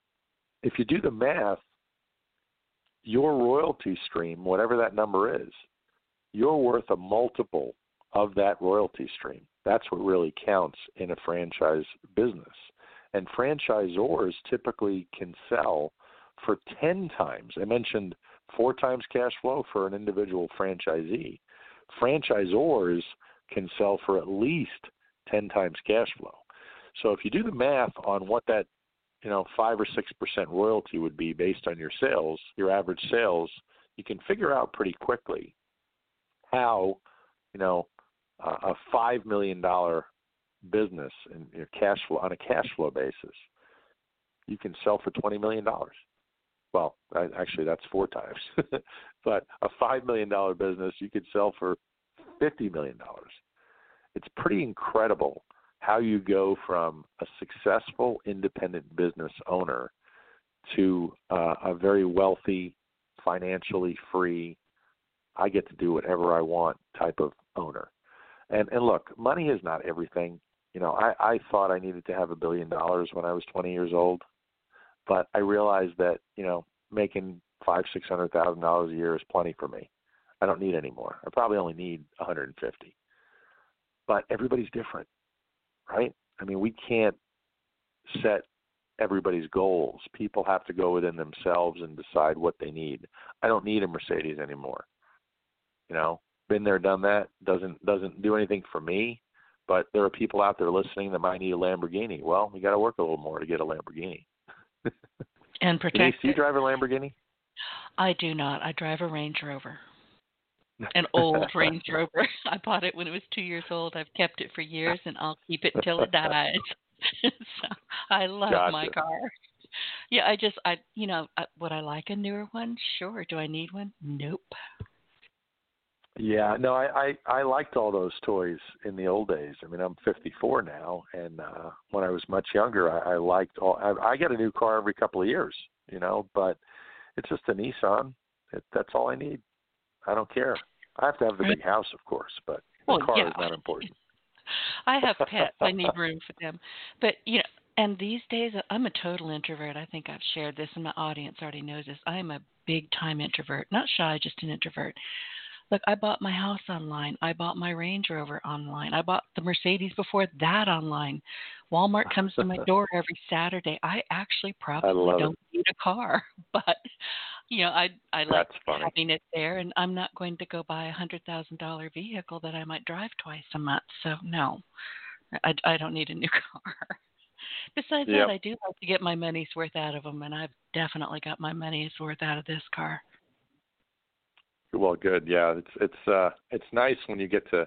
if you do the math, your royalty stream, whatever that number is, you're worth a multiple of that royalty stream. That's what really counts in a franchise business. And franchisors typically can sell for 10 times. I mentioned four times cash flow for an individual franchisee. Franchisors can sell for at least 10 times cash flow. So if you do the math on what that, you know, 5 or 6% royalty would be based on your sales, your average sales, you can figure out pretty quickly how, you know, a 5 million dollar business in your cash flow on a cash flow basis, you can sell for 20 million dollars. Well, actually that's four times. but a 5 million dollar business you could sell for 50 million dollars it's pretty incredible how you go from a successful independent business owner to uh, a very wealthy, financially free, I get to do whatever I want type of owner. And and look, money is not everything. You know, I, I thought I needed to have a billion dollars when I was twenty years old, but I realized that, you know, making five, six hundred thousand dollars a year is plenty for me. I don't need any more. I probably only need a hundred and fifty but everybody's different, right? I mean, we can't set everybody's goals. People have to go within themselves and decide what they need. I don't need a Mercedes anymore. You know, been there, done that. Doesn't doesn't do anything for me. But there are people out there listening that might need a Lamborghini. Well, we got to work a little more to get a Lamborghini.
and protect.
Do you drive a Lamborghini?
I do not. I drive a Range Rover an old Range Rover. I bought it when it was two years old. I've kept it for years, and I'll keep it till it dies. so I love
gotcha.
my car. Yeah, I just I you know I, would I like a newer one? Sure. Do I need one? Nope.
Yeah, no, I, I I liked all those toys in the old days. I mean, I'm 54 now, and uh when I was much younger, I, I liked all. I, I get a new car every couple of years, you know, but it's just a Nissan. It, that's all I need. I don't care. I have to have the big house, of course, but
well,
the car
yeah.
is not important.
I have pets. I need room for them. But you know, and these days I'm a total introvert. I think I've shared this, and my audience already knows this. I'm a big time introvert, not shy, just an introvert. Look, I bought my house online. I bought my Range Rover online. I bought the Mercedes before that online. Walmart comes to my door every Saturday. I actually probably don't
it.
need a car, but you know, I I like having it there, and I'm not going to go buy a hundred thousand dollar vehicle that I might drive twice a month. So no, I I don't need a new car. Besides
yep.
that, I do like to get my money's worth out of them, and I've definitely got my money's worth out of this car.
Well, good. Yeah, it's it's uh it's nice when you get to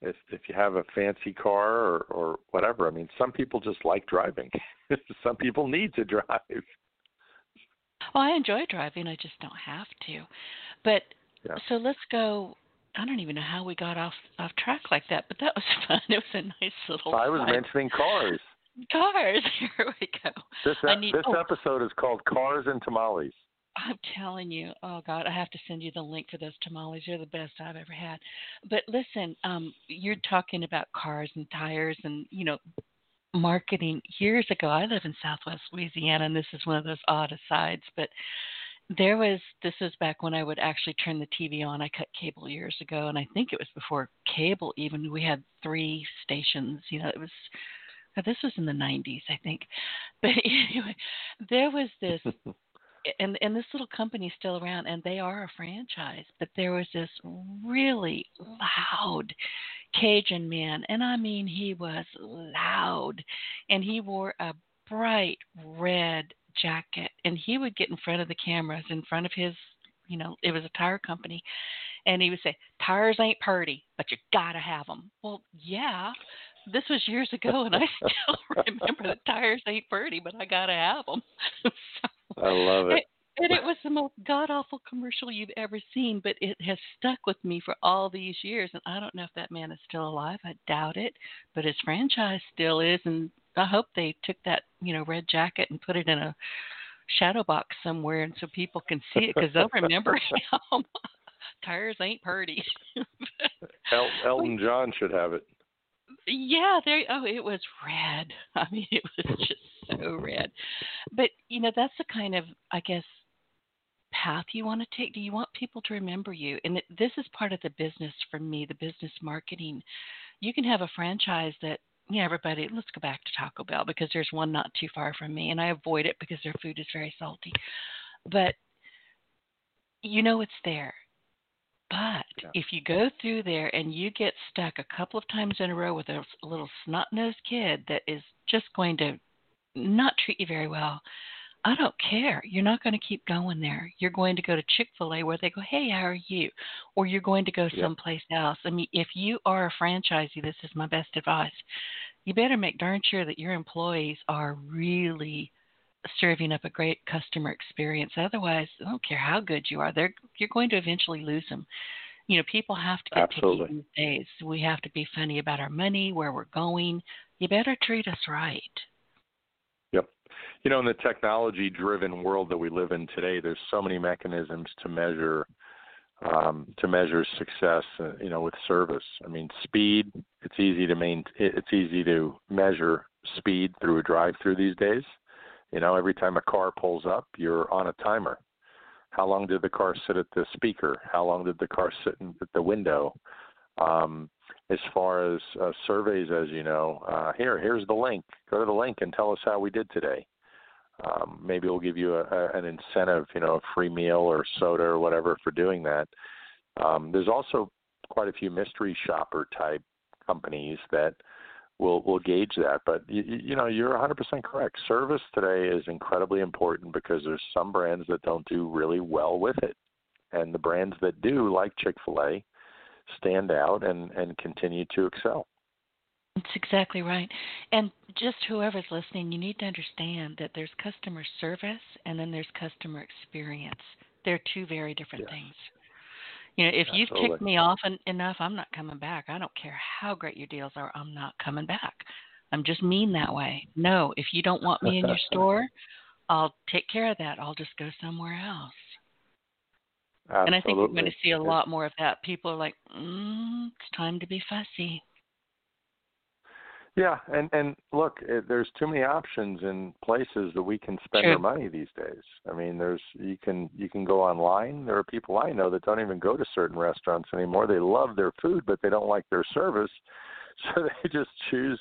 if if you have a fancy car or or whatever. I mean, some people just like driving. some people need to drive.
Well, I enjoy driving. I just don't have to. But
yeah.
so let's go I don't even know how we got off off track like that, but that was fun. It was a nice little.
I was mentioning cars.
Cars. Here we go.
This
need,
this
oh,
episode is called Cars and Tamales.
I'm telling you, oh God, I have to send you the link for those tamales. They're the best I've ever had. But listen, um, you're talking about cars and tires and you know marketing. Years ago, I live in Southwest Louisiana, and this is one of those odd asides, but there was this was back when I would actually turn the TV on. I cut cable years ago, and I think it was before cable even. We had three stations. You know, it was this was in the 90s, I think. But anyway, there was this and and this little company's still around and they are a franchise but there was this really loud cajun man and i mean he was loud and he wore a bright red jacket and he would get in front of the cameras in front of his you know it was a tire company and he would say tires ain't purty but you gotta have them well yeah this was years ago and i still remember that tires ain't purty but i gotta have them so,
I love it.
And it was the most god awful commercial you've ever seen, but it has stuck with me for all these years. And I don't know if that man is still alive. I doubt it, but his franchise still is. And I hope they took that, you know, red jacket and put it in a shadow box somewhere, and so people can see it because they'll remember him. Tires ain't purty.
El- Elton John should have it.
Yeah, there. Oh, it was red. I mean, it was just so red. But you know, that's the kind of, I guess, path you want to take. Do you want people to remember you? And this is part of the business for me, the business marketing. You can have a franchise that yeah, everybody, let's go back to Taco Bell because there's one not too far from me, and I avoid it because their food is very salty. But you know it's there. But yeah. if you go through there and you get stuck a couple of times in a row with a little snot nosed kid that is just going to not treat you very well, I don't care. You're not going to keep going there. You're going to go to Chick fil A where they go, Hey, how are you? Or you're going to go someplace else. I mean, if you are a franchisee, this is my best advice. You better make darn sure that your employees are really serving up a great customer experience. Otherwise, I don't care how good you are, they're you're going to eventually lose them. You know, people have to get
Absolutely.
picky these days. We have to be funny about our money, where we're going. You better treat us right
you know, in the technology driven world that we live in today, there's so many mechanisms to measure um, to measure success, uh, you know, with service. I mean, speed. It's easy to main. It's easy to measure speed through a drive-through these days. You know, every time a car pulls up, you're on a timer. How long did the car sit at the speaker? How long did the car sit in, at the window? Um, as far as uh, surveys, as you know, uh, here, here's the link. Go to the link and tell us how we did today um, maybe we'll give you a, a, an incentive, you know, a free meal or soda or whatever for doing that. Um, there's also quite a few mystery shopper type companies that will will gauge that. But you, you know, you're 100% correct. Service today is incredibly important because there's some brands that don't do really well with it, and the brands that do, like Chick Fil A, stand out and and continue to excel.
That's exactly right. And just whoever's listening, you need to understand that there's customer service and then there's customer experience. They're two very different
yes.
things. You know, if
Absolutely.
you've ticked me off en- enough, I'm not coming back. I don't care how great your deals are. I'm not coming back. I'm just mean that way. No, if you don't want me in your store, I'll take care of that. I'll just go somewhere else.
Absolutely.
And I think we're going to see a lot more of that. People are like, mm, it's time to be fussy.
Yeah, and and look, it, there's too many options in places that we can spend
True.
our money these days. I mean, there's you can you can go online. There are people I know that don't even go to certain restaurants anymore. They love their food, but they don't like their service, so they just choose.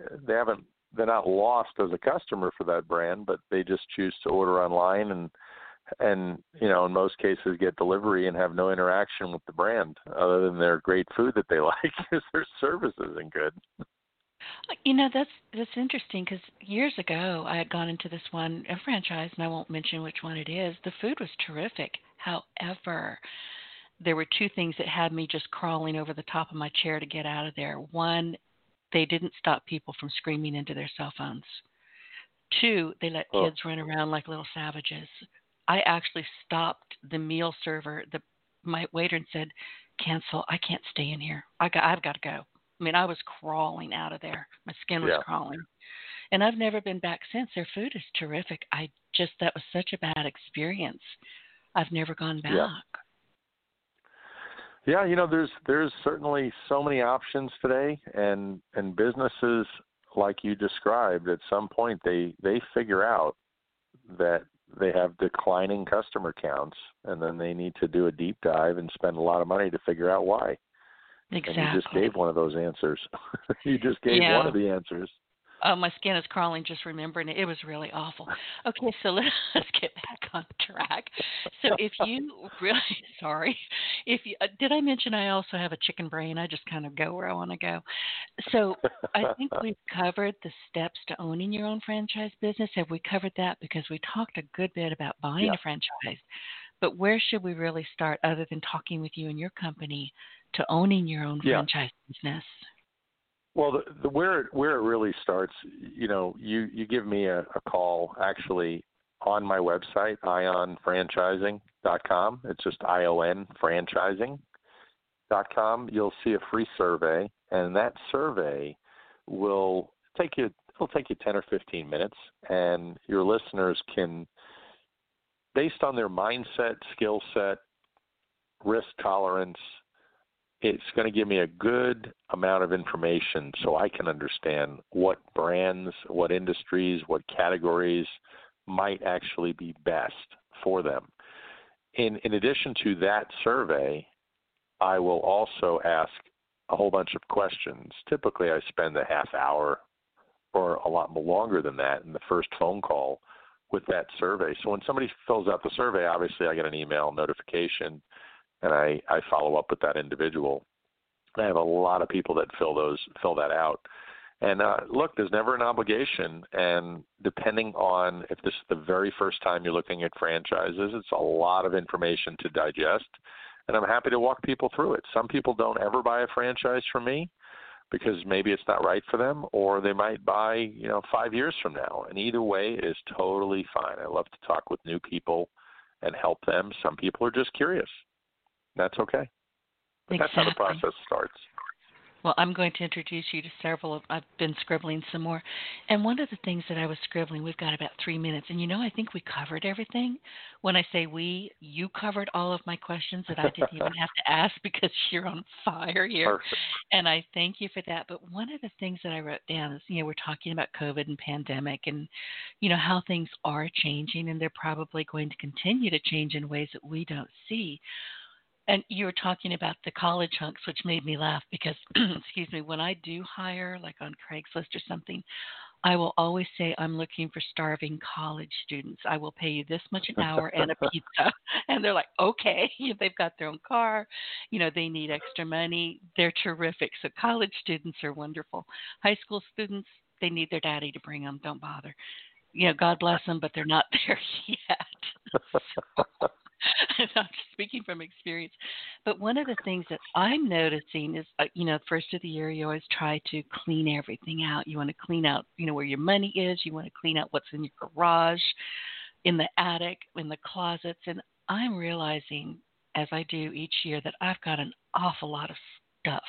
Eh, they haven't. They're not lost as a customer for that brand, but they just choose to order online and and you know in most cases get delivery and have no interaction with the brand other than their great food that they like because their service isn't good.
You know that's that's interesting because years ago I had gone into this one a franchise and I won't mention which one it is. The food was terrific. However, there were two things that had me just crawling over the top of my chair to get out of there. One, they didn't stop people from screaming into their cell phones. Two, they let
oh.
kids run around like little savages. I actually stopped the meal server, the my waiter, and said, cancel. I can't stay in here. I got, I've got to go. I mean, I was crawling out of there. My skin was
Yeah.
crawling. And I've never been back since. Their food is terrific. I just, that was such a bad experience. I've never gone back.
Yeah. Yeah, you know, there's there's certainly so many options today, and and businesses like you described, at some point they they figure out that they have declining customer counts, and then they need to do a deep dive and spend a lot of money to figure out why.
Exactly.
And you just gave one of those answers. you just gave
Yeah.
one of the answers.
Oh, my skin is crawling just remembering it. It was really awful. Okay, so let us get back on track. So if you really sorry, if you uh, did I mention I also have a chicken brain? I just kind of go where I want to go. So I think we've covered the steps to owning your own franchise business. Have we covered that? Because we talked a good bit about buying
Yeah.
a franchise. But where should we really start other than talking with you and your company to owning your own
Yeah.
franchise business?
Well, the, the where it, where it really starts, you know, you you give me a, a call actually on my website ionfranchising.com. It's just I O N franchising.com. You'll see a free survey, and that survey will take you it'll take you 10 or 15 minutes, and your listeners can, based on their mindset, skill set, risk tolerance, it's going to give me a good amount of information so I can understand what brands, what industries, what categories might actually be best for them. In, in addition to that survey, I will also ask a whole bunch of questions. Typically, I spend a half hour or a lot longer than that in the first phone call with that survey. So when somebody fills out the survey, obviously I get an email notification and I, I follow up with that individual. I have a lot of people that fill those fill that out. And uh, look, there's never an obligation, and depending on if this is the very first time you're looking at franchises, it's a lot of information to digest. And I'm happy to walk people through it. Some people don't ever buy a franchise from me because maybe it's not right for them, or they might buy, you know, five years from now. And either way is totally fine. I love to talk with new people and help them. Some people are just curious. That's okay. But that's how the process starts.
Well, I'm going to introduce you to several of I've been scribbling some more. And one of the things that I was scribbling, we've got about 3 minutes. And you know, I think we covered everything. When I say we, you covered all of my questions that I didn't even have to ask because you're on fire here.
Perfect.
And I thank you for that. But one of the things that I wrote down is, you know, we're talking about COVID and pandemic and, you know, how things are changing and they're probably going to continue to change in ways that we don't see. And you were talking about the college hunks, which made me laugh because, excuse me, when I do hire, like on Craigslist or something, I will always say I'm looking for starving college students. I will pay you this much an hour and a pizza. And they're like, okay. They've got their own car. You know, they need extra money. They're terrific. So college students are wonderful. High school students, they need their daddy to bring them. Don't bother. You know, God bless them, but they're not there yet. I'm just speaking from experience. But one of the things that I'm noticing is, uh, you know, first of the year, you always try to clean everything out. You want to clean out, you know, where your money is. You want to clean out what's in your garage, in the attic, in the closets. And I'm realizing as I do each year that I've got an awful lot of stuff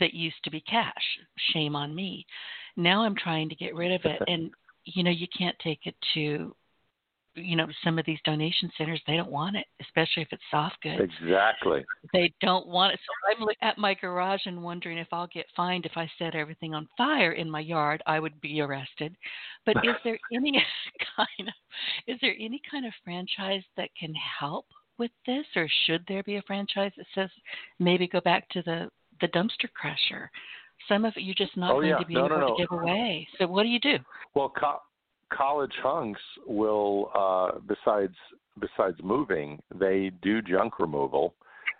that used to be cash. Shame on me. Now I'm trying to get rid of it. And, you know, you can't take it to you know some of these donation centers they don't want it especially if it's soft goods.
Exactly.
they don't want it. So i'm at my garage and wondering if i'll get fined if i set everything on fire in my yard i would be arrested. But is there any kind of is there any kind of franchise that can help with this? Or should there be a franchise that says maybe go back to the the dumpster crusher some of it you're just not
Oh,
going
yeah.
to be
No,
able
no,
to give away. So what do you do?
Well, co- college hunks will, uh, besides besides moving, they do junk removal,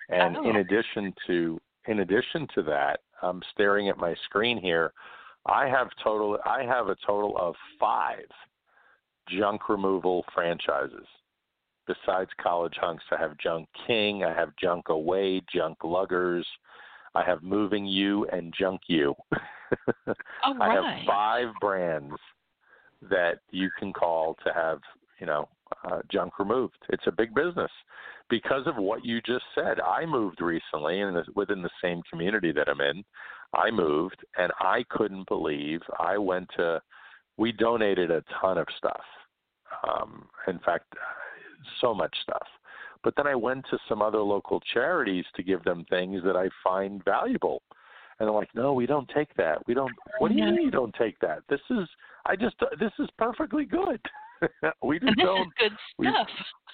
and
Oh.
in addition to in addition to that, I'm staring at my screen here. I have total. I have a total of five junk removal franchises. Besides College Hunks, I have Junk King, I have Junk Away, Junk Luggers, I have Moving You, and Junk You.
all
I have five brands that you can call to have you know, uh, junk removed. It's a big business because of what you just said. I moved recently, and within the same community that I'm in, I moved, and I couldn't believe I went to. We donated a ton of stuff. Um, in fact, so much stuff. But then I went to some other local charities to give them things that I find valuable. And they're like, no, we don't take that. We don't. What do you mean you don't take that? This is. I just. This is perfectly good. we just
this
don't.
Is good
we,
stuff.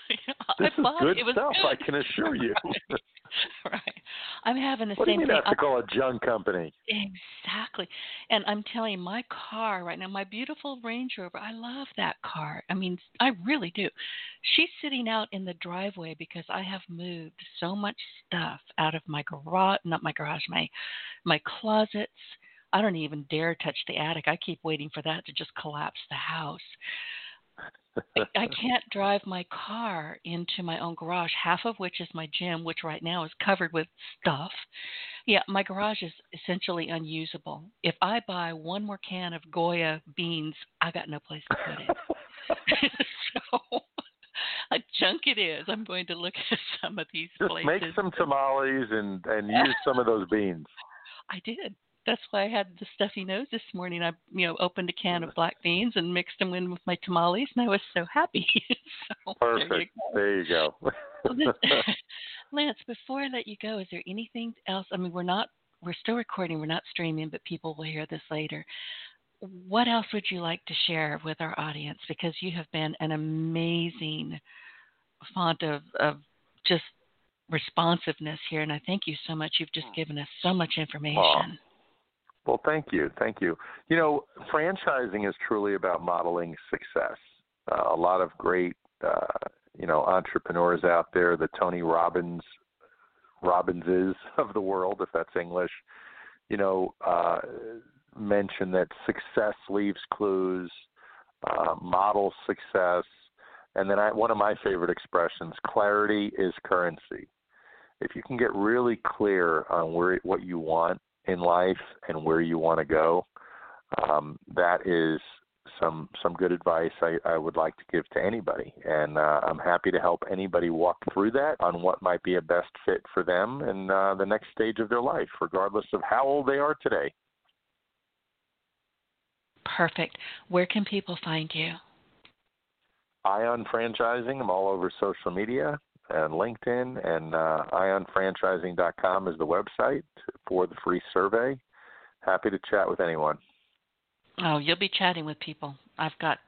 this
is
good
stuff.
Good. I can assure you.
right. I'm having the
what
same
do you
thing.
have to call a junk company?
Exactly. And I'm telling you, my car right now, my beautiful Range Rover, I love that car. I mean, I really do. She's sitting out in the driveway because I have moved so much stuff out of my garage, not my garage, my my closets. I don't even dare touch the attic. I keep waiting for that to just collapse the house. I, I can't drive my car into my own garage, half of which is my gym, which right now is covered with stuff. Yeah, my garage is essentially unusable. If I buy one more can of Goya beans, I got no place to put it. so a junk it is. I'm going to look at some of these
Just
places.
make some tamales and and use some of those beans.
I did that's why I had the stuffy nose this morning. I, you know, opened a can of mm. black beans and mixed them in with my tamales, and I was so happy. so,
Perfect. There you go.
There you go. Lance, before I let you go, is there anything else? I mean, we're not, we're still recording, we're not streaming, but people will hear this later. What else would you like to share with our audience? Because you have been an amazing font of, of just responsiveness here, and I thank you so much. You've just mm. given us so much information.
Well, thank you. Thank you. You know, franchising is truly about modeling success. Uh, a lot of great, uh, you know, entrepreneurs out there, the Tony Robbins, Robbinses of the world, if that's English, you know, uh, mention that success leaves clues, uh, model success, and then I, one of my favorite expressions, clarity is currency. If you can get really clear on where what you want in life and where you want to go. Um, that is some some good advice I, I would like to give to anybody, and uh, I'm happy to help anybody walk through that on what might be a best fit for them in uh, the next stage of their life, regardless of how old they are today.
Perfect. Where can people find you?
Ion Franchising. I'm all over social media and LinkedIn, and uh, ionfranchising.com is the website for the free survey. Happy to chat with anyone.
Oh, you'll be chatting with people. I've got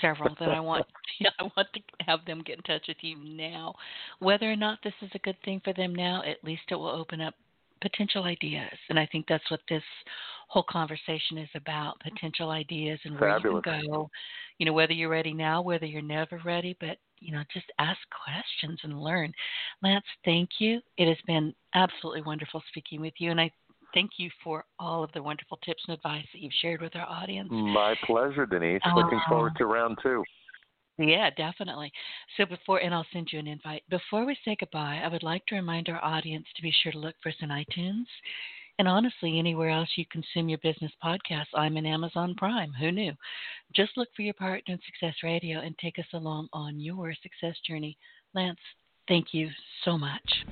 several that I want. I want to have them get in touch with you now. Whether or not this is a good thing for them now, at least it will open up potential ideas. And I think that's what this whole conversation is about potential ideas and where
Fabulous.
you can go. You know, whether you're ready now, whether you're never ready, but, you know, just ask questions and learn. Lance, thank you. It has been absolutely wonderful speaking with you. And I thank you for all of the wonderful tips and advice that you've shared with our audience.
My pleasure, Denise. Looking forward um, to round two.
Yeah, definitely. So before, and I'll send you an invite. Before we say goodbye, I would like to remind our audience to be sure to look for us in iTunes and honestly anywhere else you consume your business podcasts. I'm in Amazon Prime. Who knew? Just look for your partner in Success Radio and take us along on your success journey. Lance, thank you so much.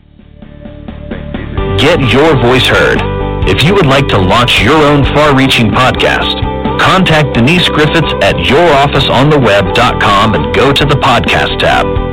Get your voice heard. If you would like to launch your own far-reaching podcast, Contact Denise Griffiths at yourofficeontheweb.com and go to the podcast tab.